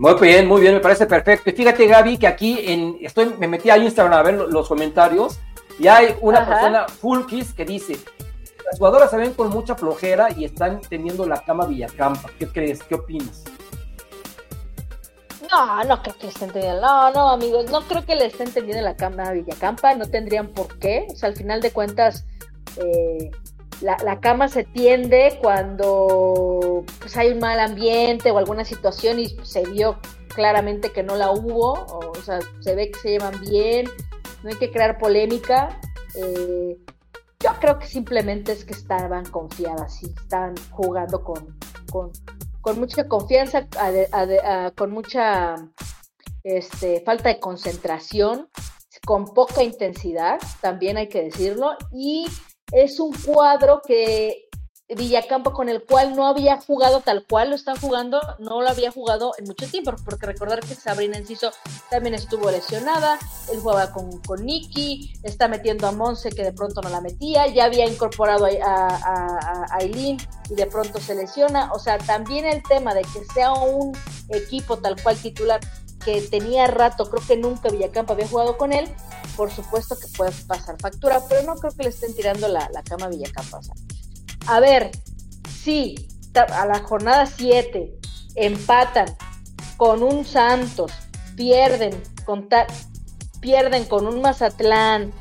Muy bien, muy bien, me parece perfecto. Y fíjate, Gaby, que aquí en, estoy, me metí a Instagram a ver los comentarios y hay una persona, Fulkis, que dice: Las jugadoras se ven con mucha flojera y están teniendo la cama Villacampa. ¿Qué crees? ¿Qué opinas? No, no creo que estén teniendo. No, no, amigos, no creo que le estén teniendo la cama a Villacampa. No tendrían por qué. O sea, al final de cuentas, eh, la, cama se tiende cuando pues, hay un mal ambiente o alguna situación y se vio claramente que no la hubo. O, sea, se ve que se llevan bien. No hay que crear polémica. Eh, yo creo que simplemente es que estaban confiadas y estaban jugando con, con con mucha confianza, con mucha este, falta de concentración, con poca intensidad, también hay que decirlo, y es un cuadro que Villacampo con el cual no había jugado tal cual lo están jugando, no lo había jugado en mucho tiempo, porque recordar que Sabrina Enciso también estuvo lesionada, él jugaba con, con Nicky, está metiendo a Monse que de pronto no la metía, ya había incorporado a, a, Aileen y de pronto se lesiona, o sea, también el tema de que sea un equipo tal cual titular que tenía rato, creo que nunca Villacampo había jugado con él, por supuesto que puede pasar factura, pero no creo que le estén tirando la, la cama a Villacampo. O sea, a ver, sí, a la jornada 7 empatan con un Santos, pierden con, pierden con un Mazatlán,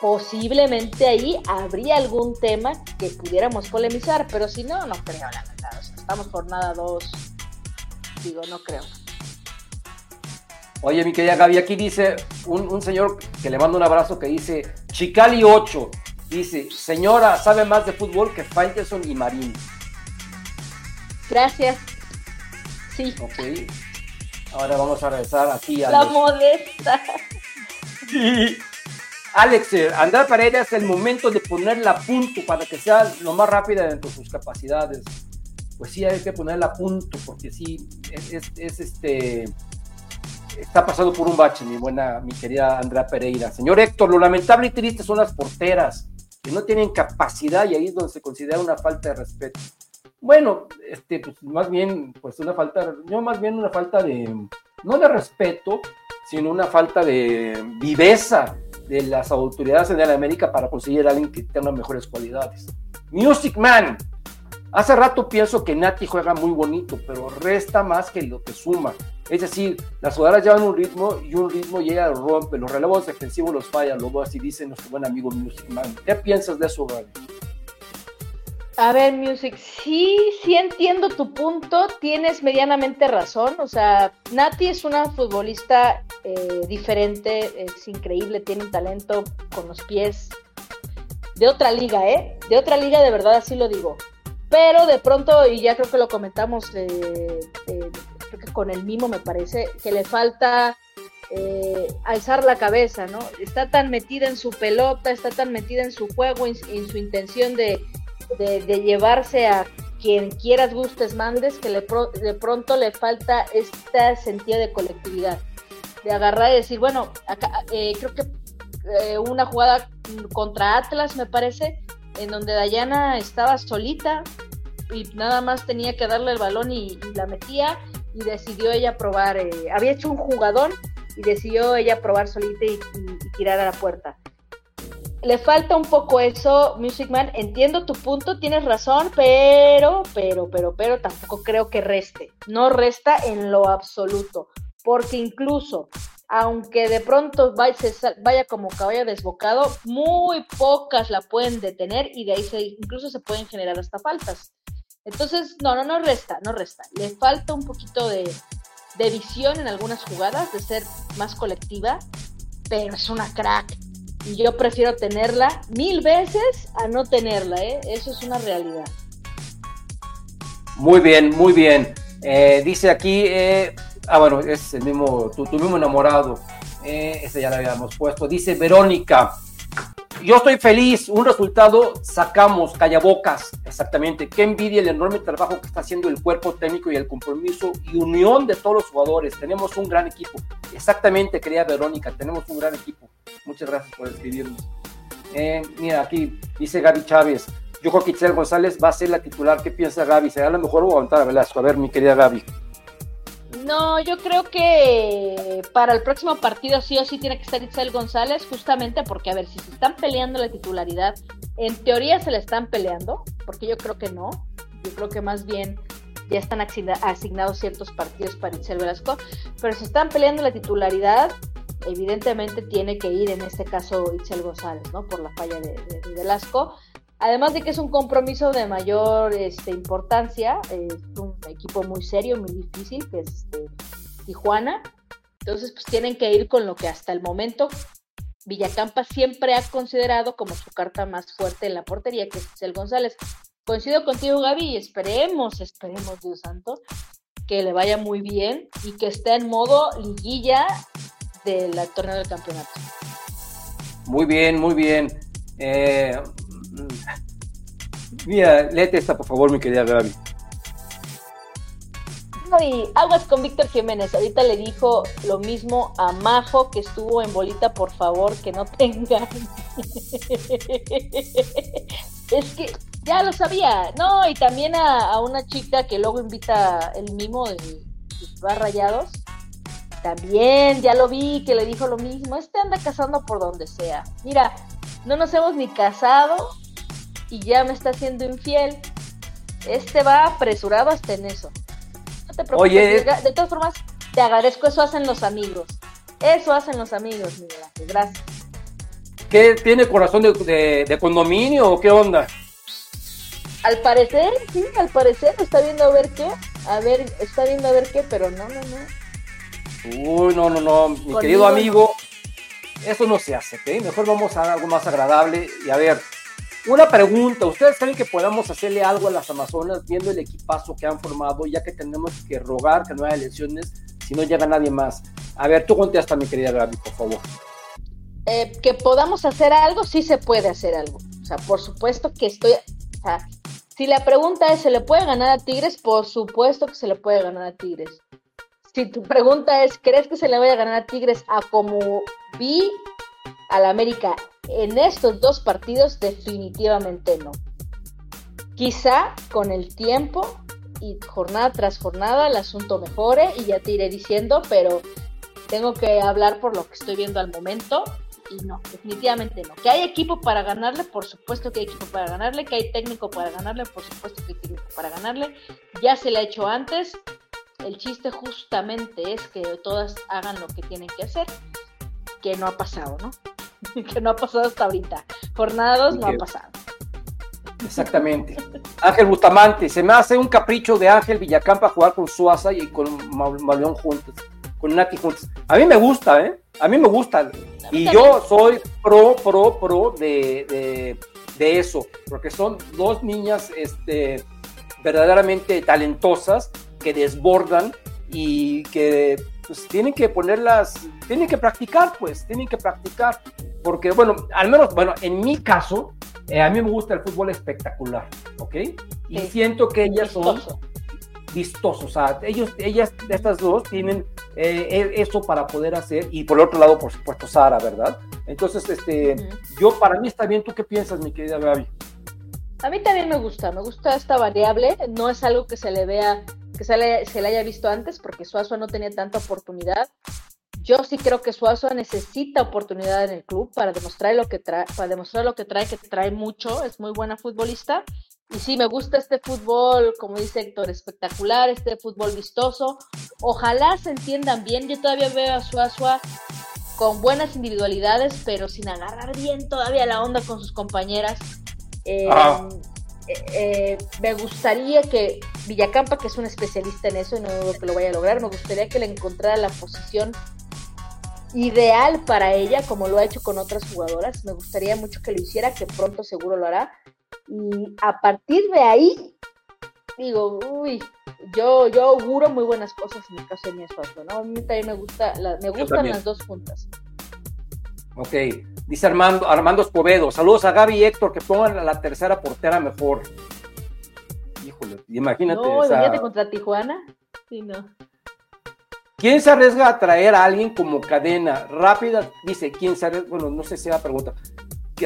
posiblemente ahí habría algún tema que pudiéramos polemizar, pero si no, no creo, la verdad. estamos jornada 2, digo, no creo. Oye, mi querida Gaby, aquí dice un, un señor que le mando un abrazo que dice Chicali 8, Dice, señora, sabe más de fútbol que Faitelson y Marín. Gracias. Sí. Ok. Ahora vamos a regresar aquí a La modesta. Sí. Alex, eh, Andrés Paredes es el momento de ponerla a punto para que sea lo más rápida dentro de sus capacidades. Pues sí, hay que ponerla a punto, porque sí, es, es este está pasando por un bache, mi buena, mi querida Andrea Pereira. Señor Héctor, lo lamentable y triste son las porteras que no tienen capacidad y ahí es donde se considera una falta de respeto. Bueno, este, pues más bien, pues una falta, no más bien una falta de, no de respeto, sino una falta de viveza de las autoridades en América para conseguir a alguien que tenga mejores cualidades. Music Man, Hace rato pienso que Nati juega muy bonito, pero resta más que lo que suma. Es decir, las jugadoras llevan un ritmo y un ritmo y rompe. Los relevos defensivos los falla, lo así dice nuestro buen amigo Music Man. ¿Qué piensas de eso, Gaby? A ver, Music, sí, sí entiendo tu punto, tienes medianamente razón, o sea, Nati es una futbolista eh, diferente, es increíble, tiene un talento con los pies de otra liga, ¿eh? De otra liga, de verdad, así lo digo pero de pronto, y ya creo que lo comentamos, eh, eh, con el mimo me parece, que le falta eh, alzar la cabeza, ¿no? Está tan metida en su pelota, está tan metida en su juego, en, su intención de, llevarse a quien quieras, gustes, mandes, que de pronto le falta este sentido de colectividad, de agarrar y decir, bueno, acá, creo que una jugada contra Atlas, me parece, en donde Dayana estaba solita y nada más tenía que darle el balón y, la metía y decidió ella probar, eh, había hecho un jugador y decidió ella probar solita y, tirar a la puerta. le falta un poco eso, Music Man. Entiendo tu punto, tienes razón, pero, pero, pero, pero tampoco creo que reste. No resta en lo absoluto. Porque incluso, aunque de pronto vaya, vaya como caballo desbocado, muy pocas la pueden detener y de ahí se, incluso se pueden generar hasta faltas. Entonces, no, no, no resta, no resta. Le falta un poquito de, de visión en algunas jugadas, de ser más colectiva, pero es una crack y yo prefiero tenerla mil veces a no tenerla, ¿eh? Eso es una realidad. Muy bien, muy bien. Eh, dice aquí, eh, ah, bueno, es el mismo, tu, mismo enamorado. Eh, ese ya lo habíamos puesto. Dice Verónica, yo estoy feliz, un resultado sacamos, callabocas, exactamente. Qué envidia el enorme trabajo que está haciendo el cuerpo técnico y el compromiso y unión de todos los jugadores. Tenemos un gran equipo. Exactamente, querida Verónica, tenemos un gran equipo. Muchas gracias por escribirnos. Eh, mira, aquí dice Gaby Chávez. Yo creo que Itzel González va a ser la titular. ¿Qué piensa Gaby? ¿Será lo mejor o aguantar a Velasco? A ver, mi querida Gaby. No, yo creo que para el próximo partido sí o sí tiene que estar Itzel González, justamente porque, a ver, si se están peleando la titularidad, en teoría se la están peleando, porque yo creo que no. Yo creo que más bien ya están asignados ciertos partidos para Itzel Velasco, pero si están peleando la titularidad, evidentemente tiene que ir en este caso Itzel González, ¿no? Por la falla de, Velasco. Además de que es un compromiso de mayor este, importancia, es un equipo muy serio, muy difícil, que es este, Tijuana. Entonces, pues tienen que ir con lo que hasta el momento Villacampa siempre ha considerado como su carta más fuerte en la portería, que es Itzel González. Coincido contigo, Gaby, y esperemos, esperemos, Dios santo, que le vaya muy bien y que esté en modo liguilla del torneo del campeonato. Muy bien, muy bien. Eh, mira, léete esta, por favor, mi querida Gaby. Y aguas con Víctor Jiménez. Ahorita le dijo lo mismo a Majo que estuvo en bolita, por favor, que no tengan. es que ya lo sabía. No, y también a, una chica que luego invita el mimo de, de Rayados también, ya lo vi, que le dijo lo mismo. Este anda casando por donde sea. Mira, no nos hemos ni casado y ya me está haciendo infiel. Este va apresurado hasta en eso. No te preocupes. Oye, de todas formas, te agradezco. Eso hacen los amigos. Eso hacen los amigos, Miguel Gracias. ¿Qué tiene corazón de, de condominio o qué onda? Al parecer, sí, al parecer está viendo a ver qué. A ver, está viendo a ver qué, pero no, no, no. Uy, no, no, no, mi querido amigo, eso no se hace, ¿ok? Mejor vamos a algo más agradable. Y a ver, una pregunta, ¿ustedes creen que podamos hacerle algo a las Amazonas viendo el equipazo que han formado, ya que tenemos que rogar que no haya elecciones si no llega nadie más? A ver, tú contesta, mi querida Gaby, por favor. Eh, que podamos hacer algo, sí se puede hacer algo. O sea, por supuesto que estoy... O sea, si la pregunta es, ¿se le puede ganar a Tigres? Por supuesto que se le puede ganar a Tigres si tu pregunta es, ¿crees que se le vaya a ganar a Tigres a como vi al América en estos dos partidos? Definitivamente no. Quizá con el tiempo y jornada tras jornada el asunto mejore y ya te iré diciendo, pero tengo que hablar por lo que estoy viendo al momento y no, definitivamente no. Que hay equipo para ganarle, por supuesto que hay equipo para ganarle, que hay técnico para ganarle, por supuesto que hay técnico para ganarle. Ya se le ha hecho antes, el chiste justamente es que todas hagan lo que tienen que hacer, que no ha pasado, ¿no? que no ha pasado hasta ahorita. Jornadas no ha pasado. Exactamente. Ángel Bustamante, se me hace un capricho de Ángel Villacampa jugar con Suaza y con Maleón juntos, con Nati juntos. A mí me gusta, ¿eh? A mí me gusta. Y yo soy pro, pro, pro de, de, eso, porque son dos niñas este, verdaderamente talentosas que desbordan y que pues, tienen que ponerlas, tienen que practicar, pues, tienen que practicar. Porque, bueno, al menos, bueno, en mi caso, eh, a mí me gusta el fútbol espectacular, ¿ok? Y siento que ellas son vistosos, o sea, ellos, ellas, estas dos, tienen eh, e, eso para poder hacer, y por el otro lado, por supuesto, Sara, ¿verdad? Entonces, este, yo, para mí está bien, ¿tú qué piensas, mi querida Gaby? A mí también me gusta, me gusta esta variable, no es algo que se le vea, se le haya visto antes, porque Suazo no tenía tanta oportunidad. Yo sí creo que Suazo necesita oportunidad en el club para demostrar lo que trae, para demostrar lo que trae, que trae mucho, es muy buena futbolista. Y sí, me gusta este fútbol, como dice Héctor, espectacular, este fútbol vistoso. Ojalá se entiendan bien. Yo todavía veo a Suazua con buenas individualidades, pero sin agarrar bien todavía la onda con sus compañeras. Eh, ah. Eh, me gustaría que Villacampa, que es un especialista en eso y no dudo que lo vaya a lograr, me gustaría que le encontrara la posición ideal para ella, como lo ha hecho con otras jugadoras. Me gustaría mucho que lo hiciera, que pronto seguro lo hará. Y a partir de ahí, digo, uy, yo, yo auguro muy buenas cosas en el caso de mi esposo, ¿no? A mí también me, gusta, me gustan las dos juntas. Ok, dice Armando, Armando Escobedo, saludos a Gaby y Héctor, que pongan a la tercera portera mejor. Híjole, imagínate. No, imagínate contra Tijuana. Sí, no. ¿Quién se arriesga a traer a alguien como cadena rápida? Dice, ¿quién se arriesga? Bueno, no sé si la pregunta.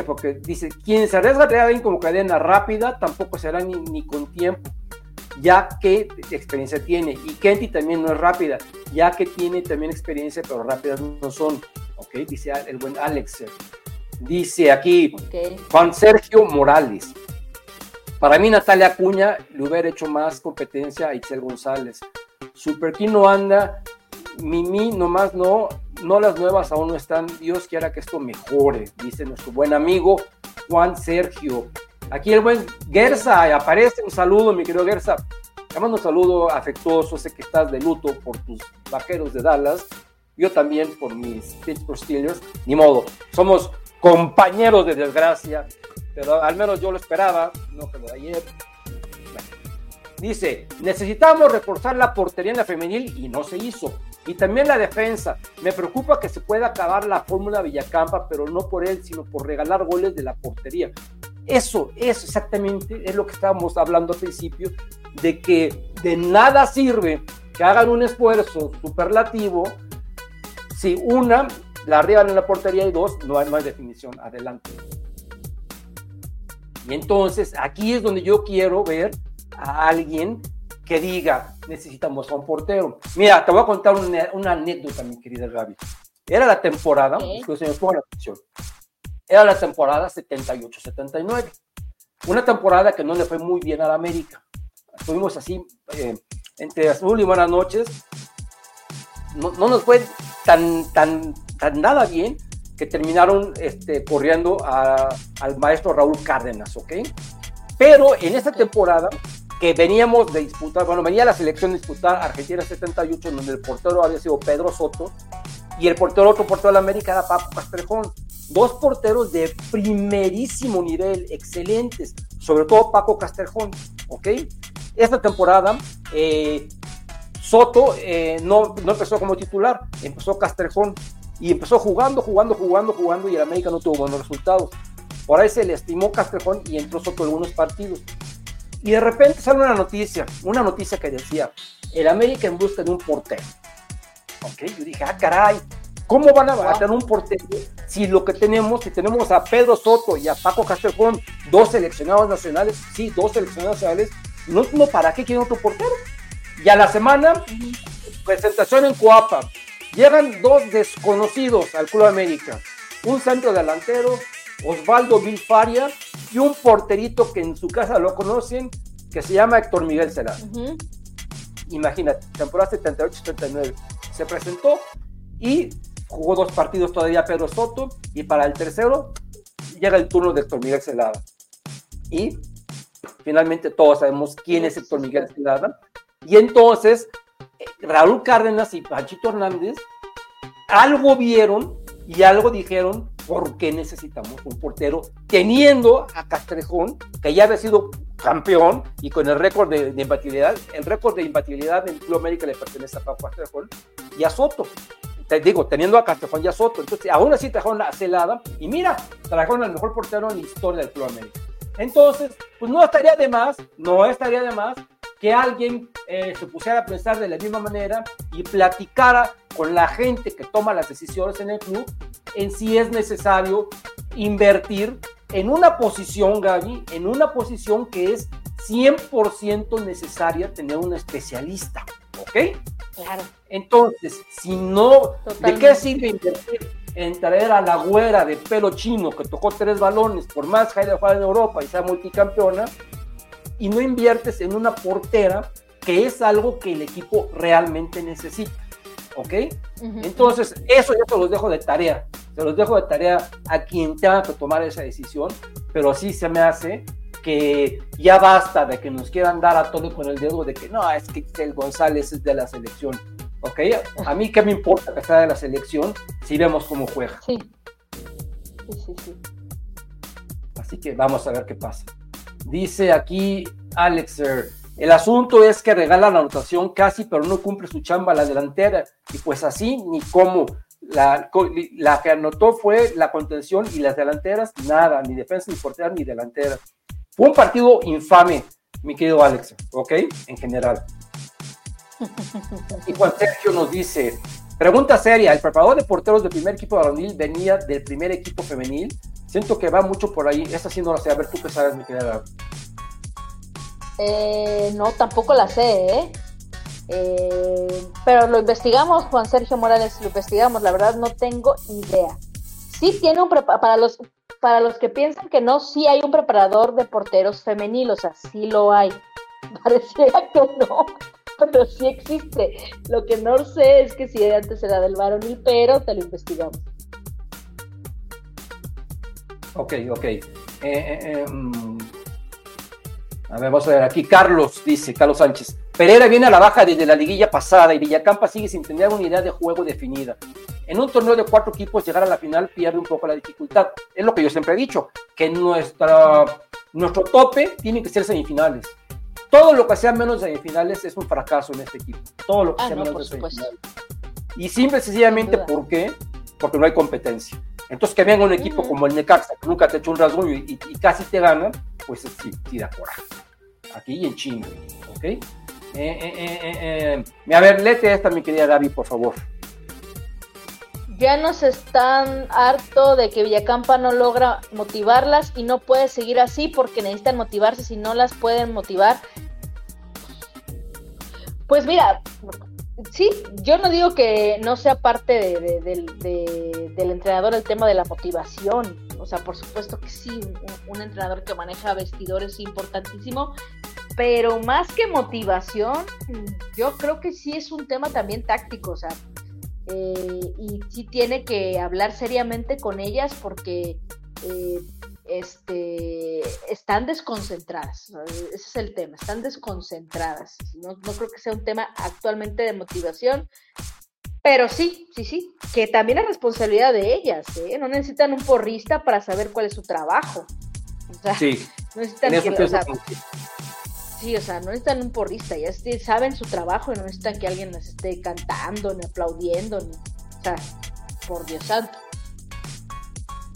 Porque dice, ¿quién se arriesga a traer a alguien como cadena rápida? Tampoco será ni, ni con tiempo, ya que experiencia tiene. Y Kenty también no es rápida, ya que tiene también experiencia, pero rápidas no son. Ok, dice el buen Alex. Dice aquí Juan Sergio Morales. Para mí, Natalia Acuña le hubiera hecho más competencia a Itzel González. Super no anda Mimi, nomás no, no las nuevas aún no están. Dios quiera que esto mejore, dice nuestro buen amigo Juan Sergio. Aquí el buen Gersa aparece. Un saludo, mi querido Gersa. Te mando un saludo afectuoso. Sé que estás de luto por tus vaqueros de Dallas. Yo también por mis Pittsburgh Steelers. Ni modo. Somos compañeros de desgracia. Pero al menos yo lo esperaba. No que lo de ayer. Dice, necesitamos reforzar la portería en la femenil y no se hizo. Y también la defensa. Me preocupa que se pueda acabar la fórmula Villacampa, pero no por él, sino por regalar goles de la portería. Eso, eso exactamente es lo que estábamos hablando al principio, de que de nada sirve que hagan un esfuerzo superlativo si una la arriban en la portería y dos no hay más definición adelante. Y entonces aquí es donde yo quiero ver a alguien que diga, necesitamos a un portero. Mira, te voy a contar una, anécdota, mi querida Gaby. Era la temporada, incluso me pongo la atención, era la temporada 78-79. Una temporada que no le fue muy bien a la América. Estuvimos así, eh, entre azul y buenas noches. No, nos fue tan, tan, tan nada bien que terminaron este, corriendo al maestro Raúl Cárdenas, ¿ok? Pero en esta temporada que veníamos de disputar, bueno, venía la selección de disputar Argentina 78, donde el portero había sido Pedro Soto, y el portero, otro portero de la América era Paco Castrejón. Dos porteros de primerísimo nivel, excelentes, sobre todo Paco Castrejón, ¿ok? Esta temporada, eh, Soto eh, no, no empezó como titular, empezó Castrejón, y empezó jugando, jugando, jugando, jugando, y el América no tuvo buenos resultados. Por ahí se le estimó Castrejón y entró Soto algunos partidos. Y de repente sale una noticia, una noticia que decía, el América en busca de un portero. Ok, yo dije, ah, caray, ¿cómo van a tener un portero si lo que tenemos, si tenemos a Pedro Soto y a Paco Castellón, dos seleccionados nacionales, sí, dos seleccionados nacionales, no, no ¿para qué quieren otro portero? Y a la semana, presentación en Coapa, llegan dos desconocidos al Club América, un centro delantero, Osvaldo Vilfaria y un porterito que en su casa lo conocen, que se llama Héctor Miguel Celada. Imagínate, temporada 78-79. Se presentó y jugó dos partidos todavía Pedro Soto y para el tercero llega el turno de Héctor Miguel Celada. Y finalmente todos sabemos quién es Héctor Miguel Celada. Y entonces eh, Raúl Cárdenas y Panchito Hernández algo vieron y algo dijeron ¿por qué necesitamos un portero teniendo a Castrejón, que ya había sido campeón y con el récord de, imbatibilidad? El récord de imbatibilidad en Club América le pertenece a Pau Castrejón y a Soto. Te digo, teniendo a Castrejón y a Soto. Entonces, aún así trajeron la celada y mira, trajeron al mejor portero en la historia del Club América. Entonces, pues no estaría de más, no estaría de más que alguien eh, se pusiera a pensar de la misma manera y platicara con la gente que toma las decisiones en el club en si es necesario invertir en una posición, Gaby, en una posición que es 100% necesaria tener un especialista, ¿ok? Claro. Entonces, si no, ¿de qué sirve invertir en traer a la güera de pelo chino que tocó tres balones, por más que haya jugado en Europa y sea multicampeona, y no inviertes en una portera que es algo que el equipo realmente necesita? ¿Ok? Entonces, eso yo se los dejo de tarea. Se los dejo de tarea a quien tenga que tomar esa decisión, pero sí se me hace que ya basta de que nos quieran dar a todo con el dedo de que no, es que el González es de la selección. ¿Ok? A mí qué me importa que sea de la selección si vemos cómo juega. Sí. Sí, sí, sí. Así que vamos a ver qué pasa. Dice aquí Alex, el asunto es que regala la anotación casi, pero no cumple su chamba la delantera. Y pues así, ni cómo. La, que anotó fue la contención y las delanteras, nada, ni defensa, ni portera, ni delantera. Fue un partido infame, mi querido Alex, ¿ok? En general. Y Juan Sergio nos dice, pregunta seria, ¿el preparador de porteros del primer equipo varonil venía del primer equipo femenil? Siento que va mucho por ahí, esa sí no la sé, a ver tú qué sabes, mi querida. Eh, no, tampoco la sé, ¿eh? ¿Eh? Pero lo investigamos, Juan Sergio Morales, lo investigamos, la verdad no tengo idea. Sí tiene un para los para los que piensan que no, sí hay un preparador de porteros femenil, o sea, sí lo hay. Parecía que no, pero sí existe. Lo que no sé es que si antes era del varonil, pero te lo investigamos. Ok, ok. Eh, eh, mm. A ver, vamos a ver aquí. Carlos dice, Carlos Sánchez. Pereira viene a la baja desde la liguilla pasada y Villacampa sigue sin tener una unidad de juego definida en un torneo de cuatro equipos llegar a la final pierde un poco la dificultad. Es lo que yo siempre he dicho, que nuestra, nuestro tope tiene que ser semifinales. Todo lo que sea menos semifinales es un fracaso en este equipo. Todo lo que ah, sea menos de semifinales. Y simple y sencillamente, ¿por qué? Porque no hay competencia. Entonces, que venga un equipo como el Necaxa, que nunca te ha hecho un rasguño y, casi te gana, pues sí, sí da coraje. Aquí y en China, ¿ok? Eh, eh, eh, a ver, léete esta, mi querida Gaby, por favor ya nos están harto de que Villacampa no logra motivarlas y no puede seguir así porque necesitan motivarse si no las pueden motivar. Pues mira, sí, yo no digo que no sea parte del entrenador el tema de la motivación. O sea, por supuesto que sí, un, un entrenador que maneja vestidores es importantísimo, pero más que motivación, yo creo que sí es un tema también táctico. O sea, eh, y sí tiene que hablar seriamente con ellas porque eh, este, están desconcentradas. Ese es el tema, están desconcentradas. No, creo que sea un tema actualmente de motivación, pero sí, sí, sí, que también es responsabilidad de ellas. ¿eh? No necesitan un porrista para saber cuál es su trabajo. sí, no necesitan Sí, o sea, no necesitan un porrista, ya saben su trabajo y no necesitan que alguien les esté cantando, ni aplaudiendo, ni, o sea, por Dios santo.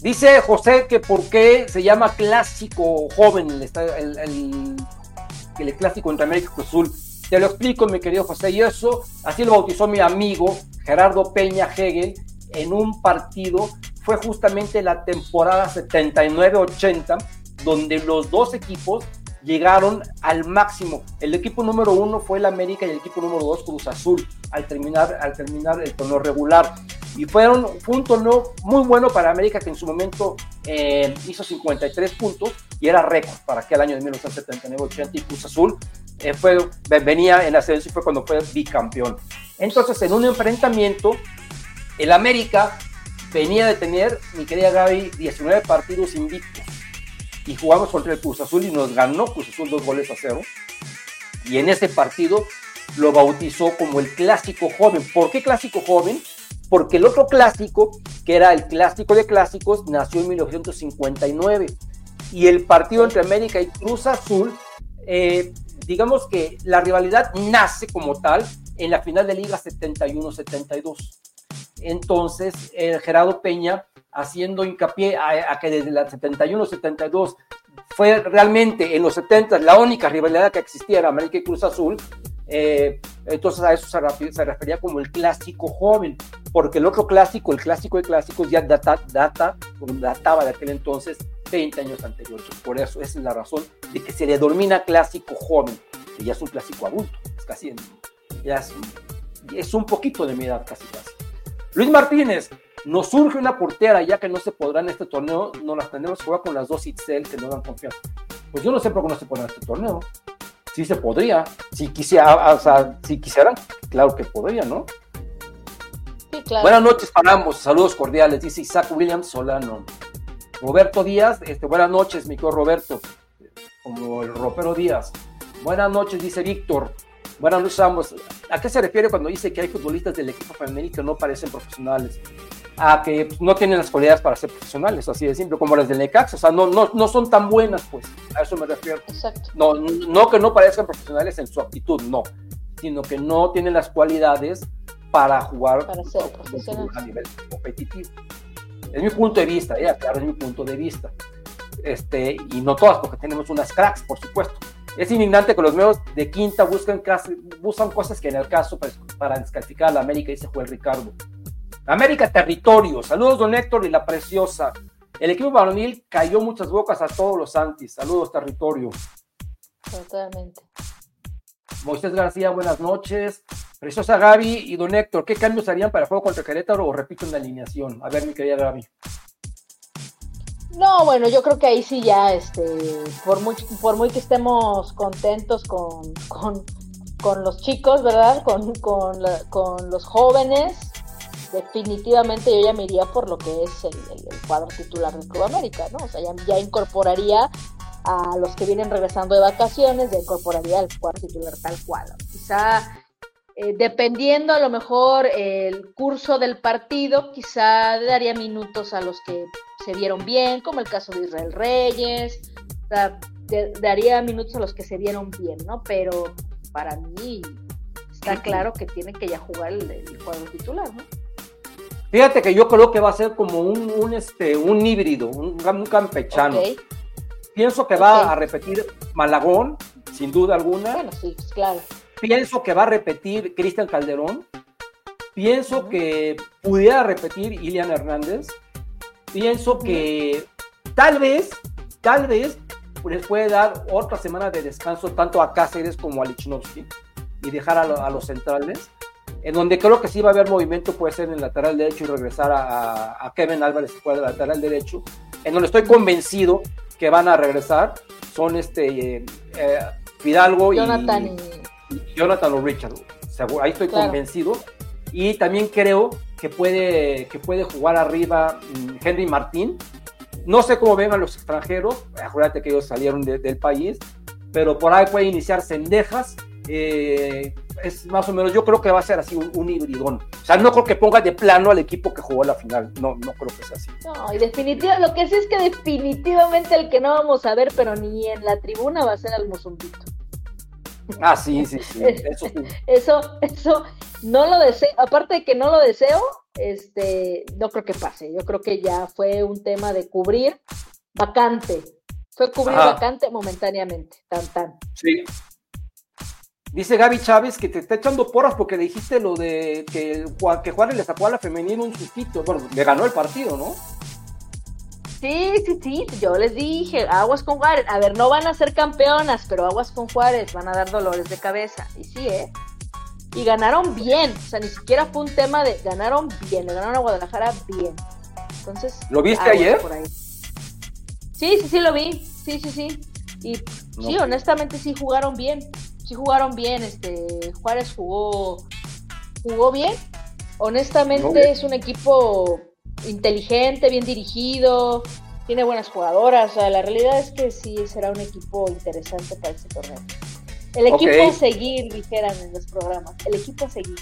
Dice José que por qué se llama clásico joven el, el, el, clásico entre América y Azul. Te lo explico, mi querido José, y eso así lo bautizó mi amigo Gerardo Peña Hegel en un partido, fue justamente la temporada 79-80, donde los dos equipos llegaron al máximo. El equipo número uno fue el América y el equipo número dos Cruz Azul al terminar, al terminar el torneo regular. Y fueron, fue un torneo muy bueno para América que en su momento eh, hizo 53 puntos y era récord para aquel año de 1979-80 y Cruz Azul eh, fue, venía en ascenso y fue cuando fue bicampeón. Entonces en un enfrentamiento el América venía de tener, mi querida Gaby, 19 partidos invictos y jugamos contra el Cruz Azul y nos ganó Cruz Azul dos goles a cero. Y en ese partido lo bautizó como el clásico joven. ¿Por qué clásico joven? Porque el otro clásico, que era el clásico de clásicos, nació en 1959. Y el partido entre América y Cruz Azul, eh, digamos que la rivalidad nace como tal en la final de Liga 71-72. Entonces, el Gerardo Peña haciendo hincapié a, que desde la 71-72 fue realmente en los 70 la única rivalidad que existía en América y Cruz Azul. Eh, entonces a eso se, refería como el clásico joven, porque el otro clásico, el clásico de clásicos, ya data, data, databa de aquel entonces 20 años anteriores. Por eso esa es la razón de que se le denomina clásico joven, que ya es un clásico adulto, es casi ya es es un poquito de mi edad, casi casi. Luis Martínez, nos surge una portera, ya que no se podrá en este torneo, no las tenemos que jugar con las dos Itzel que no dan confianza. Pues yo no sé por qué no se podrá en este torneo. Sí se podría, si quisiera, o sea, si quisieran, claro que podría, ¿no? Sí, claro. Buenas noches para ambos, saludos cordiales, dice Isaac Williams Solano. Roberto Díaz, este, buenas noches, mi querido Roberto, como el ropero Díaz. Buenas noches, dice Víctor. Buenas noches ambos. ¿A qué se refiere cuando dice que hay futbolistas del equipo femenino que no parecen profesionales? A que pues, no tienen las cualidades para ser profesionales, así de simple, como las del Necax, o sea, no, no, no son tan buenas, pues, a eso me refiero. Exacto. No, no que no parezcan profesionales en su actitud, no, sino que no tienen las cualidades para jugar Para ser a nivel competitivo. Es mi punto de vista, eh, claro, es mi punto de vista. Este, y no todas, porque tenemos unas cracks, por supuesto. Es indignante que los medios de quinta buscan, buscan cosas que en el caso para, para descalificar a la América, dice Juan Ricardo. América Territorio, saludos don Héctor y la preciosa. El equipo varonil cayó muchas bocas a todos los antis. Saludos Territorio. Totalmente. Moisés García, buenas noches. Preciosa Gaby y don Héctor, ¿qué cambios harían para el juego contra Querétaro o repito en la alineación? A ver, mi querida Gaby. No, bueno, yo creo que ahí sí ya, este, por muy, por muy que estemos contentos con, con, con los chicos, ¿verdad? Con, con, con los jóvenes, definitivamente yo ya me iría por lo que es el, el- el cuadro titular del Club América, ¿no? O sea, ya, ya incorporaría a los que vienen regresando de vacaciones, ya incorporaría al cuadro titular tal cual. Quizá eh, dependiendo a lo mejor el curso del partido, quizá daría minutos a los que se vieron bien, como el caso de Israel Reyes, o sea, de- daría minutos a los que se vieron bien, ¿no? Pero para mí está claro que tiene que ya jugar el, el cuadro titular, ¿no? Fíjate que yo creo que va a ser como un, un, este, un híbrido, un, un campechano. Pienso que va a repetir Malagón, sin duda alguna. Bueno, sí, pues claro. Pienso que va a repetir Cristian Calderón. Pienso que pudiera repetir Ilian Hernández. Pienso que tal vez, tal vez les puede dar otra semana de descanso tanto a Cáceres como a Lichnowsky y dejar a, lo- a los centrales. En donde creo que sí va a haber movimiento puede ser en el lateral derecho y regresar a, Kevin Álvarez que juega de lateral derecho. En donde estoy convencido que van a regresar son este eh, eh, Fidalgo y, Jonathan y... Jonathan o Richard. Ahí estoy Claro. convencido. Y también creo que puede, que puede jugar arriba mm, Henry Martín. No sé cómo vengan los extranjeros. Acuérdate que ellos salieron de- del país. Pero por ahí puede iniciar Cendejas. eh, es más o menos, yo creo que va a ser así un, un hibridón. O sea, no creo que ponga de plano al equipo que jugó la final. No, no creo que sea así. No, y definitivamente, lo que sí es que definitivamente el que no vamos a ver, pero ni en la tribuna va a ser al Mozumbito. Ah, sí, sí, sí. Eso sí. Eso, eso, no lo deseo, aparte de que no lo deseo, este, no creo que pase. Yo creo que ya fue un tema de cubrir vacante. Fue cubrir Ajá. vacante momentáneamente, tan tan. Sí. Dice Gaby Chávez que te está echando porras porque le dijiste lo de que, que Juárez le sacó a la femenina un sustito. Bueno, le ganó el partido, ¿no? Sí, sí, sí, yo les dije, aguas con Juárez. A ver, no van a ser campeonas, pero aguas con Juárez, van a dar dolores de cabeza. Y sí, ¿eh? Y ganaron bien, o sea, ni siquiera fue un tema de ganaron bien, le ganaron a Guadalajara bien. Entonces, ¿Lo viste ayer? por ahí. Sí, sí, sí, lo vi, sí, sí, sí. Y No. sí, honestamente sí jugaron bien, sí jugaron bien, este, Juárez jugó, jugó bien. Honestamente No, es un equipo inteligente, bien dirigido, tiene buenas jugadoras. O sea, la realidad es que sí será un equipo interesante para este torneo. El equipo a seguir, dijeran en los programas. El equipo a seguir.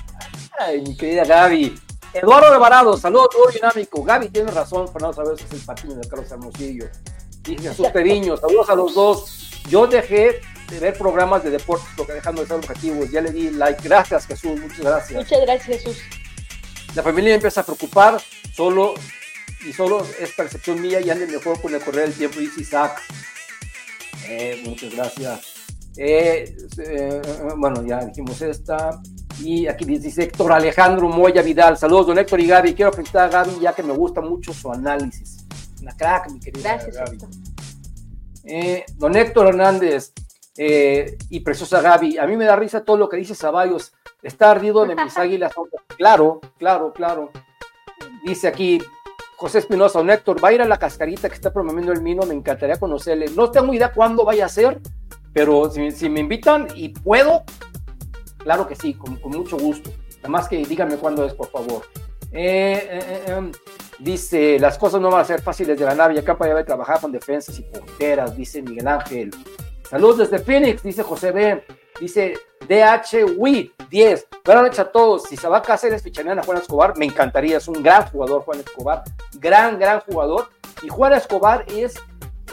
Ay, mi querida Gaby. Eduardo Alvarado, saludos, todo dinámico. Gaby tiene razón, Fernando Sabes es el patiño de Carlos Hermosillo. Dice Jesús Periño, saludos a los dos. Yo dejé de ver programas de deportes porque dejando de ser objetivos. Ya le di like. Gracias, Jesús, muchas gracias. Muchas gracias, Jesús. La familia empieza a preocupar, solo y solo es percepción mía y ande mejor con el correr del tiempo, dice Isaac. Eh, muchas gracias. Eh, eh, bueno, ya dijimos esta. Y aquí dice Héctor Alejandro Moya Vidal. Saludos, don Héctor y Gaby. Quiero felicitar a Gaby ya que me gusta mucho su análisis. Una crack, mi querida Gracias, Gaby. Héctor. Eh, don Héctor Hernández eh, y preciosa Gaby, a mí me da risa todo lo que dice Ceballos. Está ardido de mis águilas. Claro, claro, claro. Dice aquí José Espinosa, un Héctor, va a ir a la cascarita que está promoviendo el Mino, me encantaría conocerle. No tengo idea cuándo vaya a ser, pero si, me invitan y puedo, claro que sí, con, mucho gusto. Nada más que díganme cuándo es, por favor. Eh, eh, eh, em, dice, las cosas no van a ser fáciles de la nave, acá para trabajar con defensas y porteras, dice Miguel Ángel. Saludos desde Phoenix, dice José B. Dice DH Wii 10. Buenas noches a todos. Si se va a Cáceres, ficharían a Juan Escobar. Me encantaría. Es un gran jugador, Juan Escobar. Gran, gran jugador. Y Juan Escobar es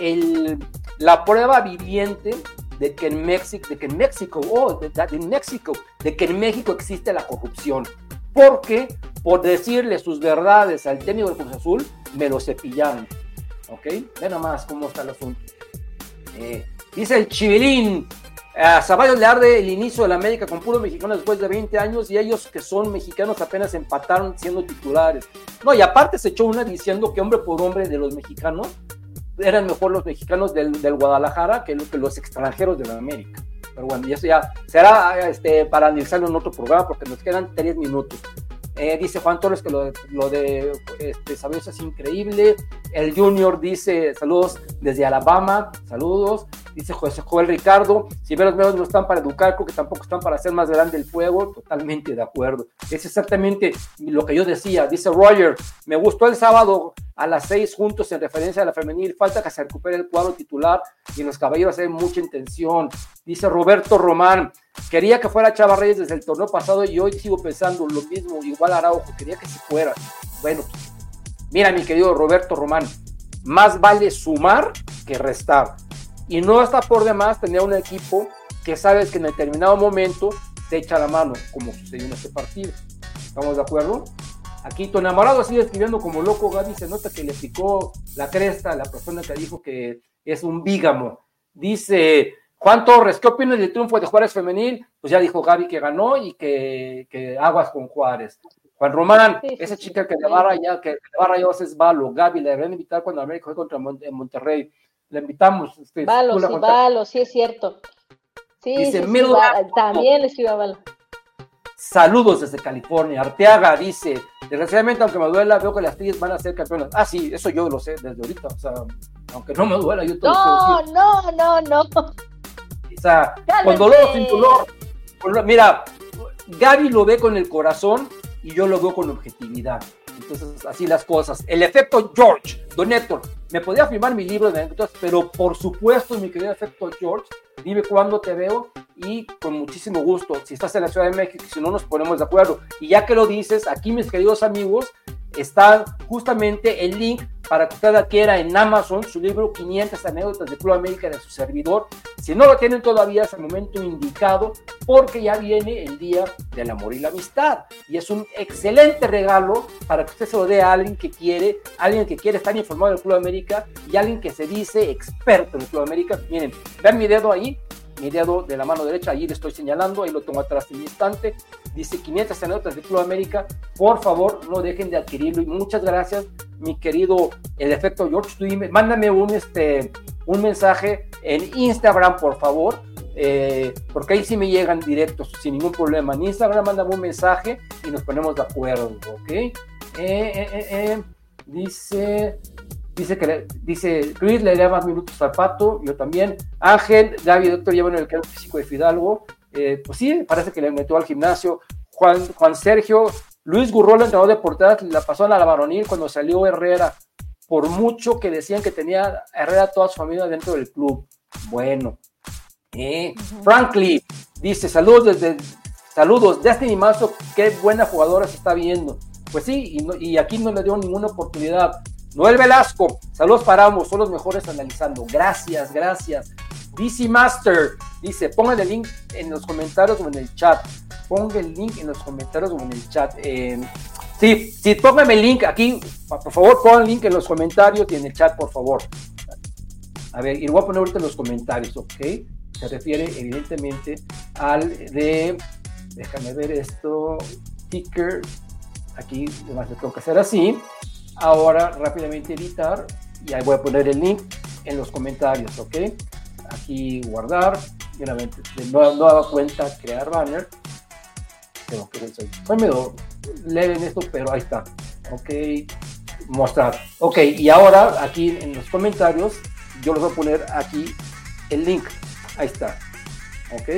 el, la prueba viviente de que en México, de que en México, oh, de, México, de que en México existe la corrupción. Porque por decirle sus verdades al técnico del Cruz Azul, me lo cepillaron. ¿Ok? Ve nomás cómo está el asunto. Eh, dice el Chivilín, a Zaballos le arde el inicio de la América con puro mexicano después de 20 años y ellos que son mexicanos apenas empataron siendo titulares. No, y aparte se echó una diciendo que hombre por hombre de los mexicanos eran mejor los mexicanos del, Guadalajara que, que, los extranjeros de la América. Pero bueno, y eso ya será este, para analizarlo en otro programa porque nos quedan tres minutos. Eh, dice Juan Torres que lo, de este, es increíble. El Junior dice saludos desde Alabama, saludos. Dice José Joel Ricardo, si ve los medios no están para educar, creo que tampoco están para hacer más grande el fuego. Totalmente de acuerdo. Es exactamente lo que yo decía. Dice Roger, me gustó el sábado a las seis juntos en referencia a la femenil. Falta que se recupere el cuadro titular y en los caballeros hay mucha intención. Dice Roberto Román, quería que fuera Chava Reyes desde el torneo pasado y hoy sigo pensando lo mismo, igual Araujo, quería que se fuera. Bueno, mira mi querido Roberto Román, más vale sumar que restar. Y no está por demás tener un equipo que sabes que en determinado momento te echa la mano, como sucedió en este partido. ¿Estamos de acuerdo? Aquí tu enamorado sigue escribiendo como loco, Gaby, se nota que le picó la cresta a la persona que dijo que es un bígamo. Dice Juan Torres, ¿qué opinas del triunfo de Juárez femenil? Pues ya dijo Gaby que ganó y que, aguas con Juárez. Juan Román, esa chica que le va a rayar, que le va a rayar es Valo. Gaby, le deben invitar cuando América juegue contra Monterrey. Le invitamos. Este, Valo, sí, Valo, sí es cierto. Sí, dice, sí, también le escribo a Valo. Saludos desde California. Arteaga dice, desgraciadamente, aunque me duela, veo que las Tigres van a ser campeonas. Ah, sí, eso yo lo sé desde ahorita. O sea, aunque no me duela, yo todo No, no, no, no. O sea, con dolor o sin dolor. Mira, Gaby lo ve con el corazón y yo lo veo con objetividad. Entonces, así las cosas. El efecto George, Don Héctor, me podía firmar mi libro de anécdotas, pero por supuesto, mi querido efecto George, dime cuándo te veo y con muchísimo gusto. Si estás en la Ciudad de México, si no nos ponemos de acuerdo. Y ya que lo dices, aquí mis queridos amigos, está justamente el link para que usted adquiera en Amazon su libro 500 anécdotas de Club América de su servidor. Si no lo tienen todavía es el momento indicado porque ya viene el día del amor y la amistad y es un excelente regalo para que usted se lo dé a alguien que quiere, alguien que quiere estar informado del Club América y alguien que se dice experto en Club América. Miren, vean mi dedo ahí, mi dedo de la mano derecha, ahí le estoy señalando, ahí lo tengo atrás en mi instante, dice 500 anécdotas de Club América, por favor no dejen de adquirirlo y muchas gracias mi querido el efecto George, mándame un, este, un mensaje en Instagram por favor, eh, porque ahí sí me llegan directos sin ningún problema, en Instagram mándame un mensaje y nos ponemos de acuerdo, ¿ok? Eh, eh, dice Dice que dice Luis le da más minutos al pato, yo también. Ángel, David, doctor, llevan el campo físico de Fidalgo. Eh, pues sí, parece que le metió al gimnasio. Juan, Juan Sergio, Luis Gurrola, entrenador de portadas, la pasó a la varonil cuando salió Herrera. Por mucho que decían que tenía Herrera toda su familia dentro del club. Bueno. Eh, Frankly dice: Saludos desde. Saludos, Destiny Mazo, qué buena jugadora se está viendo. Pues sí, y, y aquí no le dio ninguna oportunidad. Noel Velasco, saludos para ambos, son los mejores analizando. Gracias, gracias. DC Master dice, pongan el link en los comentarios o en el chat. Pongan el link en los comentarios o en el chat. Eh, sí, sí, pónganme el link aquí. Por favor, pongan el link en los comentarios y en el chat, por favor. A ver, y lo voy a poner ahorita en los comentarios, ¿ok? Se refiere evidentemente al de, déjame ver esto, ticker. Aquí, además le tengo que hacer así ahora rápidamente editar y ahí voy a poner el link en los comentarios, ¿ok? Aquí guardar, de nueva, nueva cuenta, crear banner. Creo que soy, soy medio leve esto, pero ahí está. Ok, mostrar. Ok, y ahora aquí en los comentarios, yo les voy a poner aquí el link. Ahí está. Ok,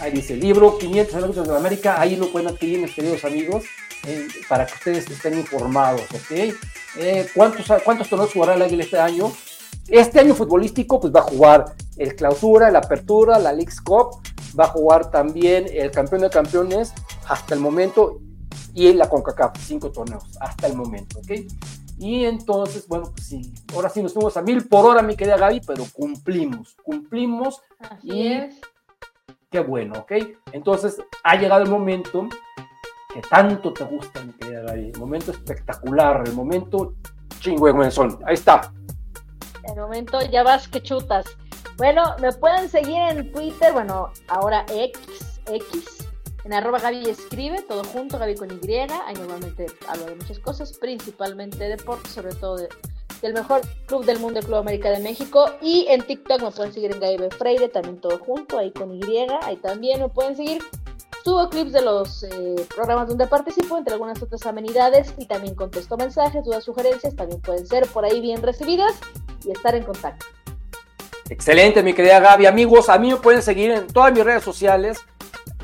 ahí dice libro 500 años de América. Ahí lo pueden adquirir, mis queridos amigos, eh, para que ustedes estén informados. Ok, eh, ¿cuántos, ¿cuántos torneos jugará el Águila este año? Este año futbolístico, pues va a jugar el Clausura, la Apertura, la League's Cup, va a jugar también el Campeón de Campeones hasta el momento y la CONCACAF, cinco torneos hasta el momento, ¿ok? Y entonces, bueno, pues sí, ahora sí nos fuimos a mil por hora, mi querida Gaby, pero cumplimos, cumplimos Así y es. qué bueno, ¿ok? Entonces ha llegado el momento que tanto te gusta, mi querida Gaby, el momento espectacular, el momento chingüengüenzón, ahí está. El momento ya vas que chutas. Bueno, me pueden seguir en Twitter, bueno, ahora X, X, en arroba Gaby escribe, todo junto, Gaby con Y. Ahí normalmente hablo de muchas cosas, principalmente de deporte, sobre todo de- del mejor club del mundo, el Club América de México. Y en TikTok me pueden seguir en Gaby. Freire, también todo junto, ahí con Y. Ahí también me pueden seguir. Subo clips de los eh, programas donde participo, entre algunas otras amenidades, y también contesto mensajes, dudas, sugerencias, también pueden ser por ahí bien recibidas y estar en contacto. Excelente, mi querida Gaby. Amigos, a mí me pueden seguir en todas mis redes sociales,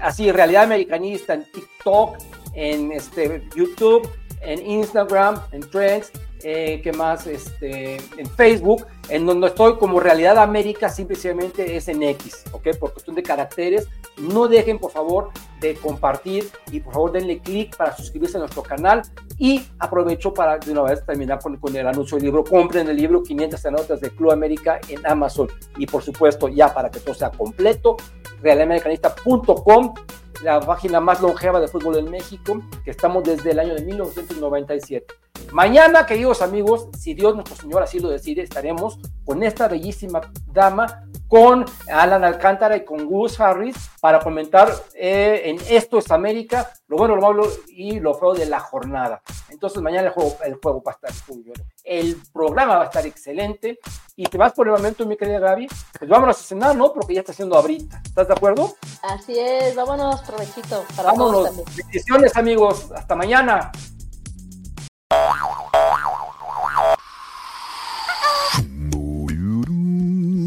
así, Realidad Americanista, en TikTok, en este, YouTube, en Instagram, en Trends, eh, ¿qué más? Este, en Facebook, en donde estoy como Realidad América, simplemente es en X, ¿ok? Por cuestión de caracteres. No dejen, por favor, de compartir y por favor denle clic para suscribirse a nuestro canal. Y aprovecho para de una vez terminar con, el anuncio del libro. Compren el libro 500 notas de Club América en Amazon. Y por supuesto, ya para que todo sea completo, realamericanista.com, la página más longeva de fútbol en México, que estamos desde el año de 1997. Mañana, queridos amigos, si Dios nuestro Señor así lo decide, estaremos con esta bellísima dama, con Alan Alcántara y con Gus Harris, para comentar eh, en Esto es América, lo bueno, lo malo y lo feo de la jornada. Entonces mañana el juego, el juego va a estar bueno. El programa va a estar excelente. Y te vas por el momento, mi querida Gaby. Pues vámonos a cenar, ¿no? Porque ya está haciendo abrita. ¿Estás de acuerdo? Así es, vámonos, provechito para Vámonos. Bendiciones, amigos. Hasta mañana.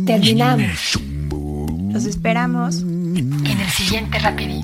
Terminamos Los esperamos. en el siguiente rapidín.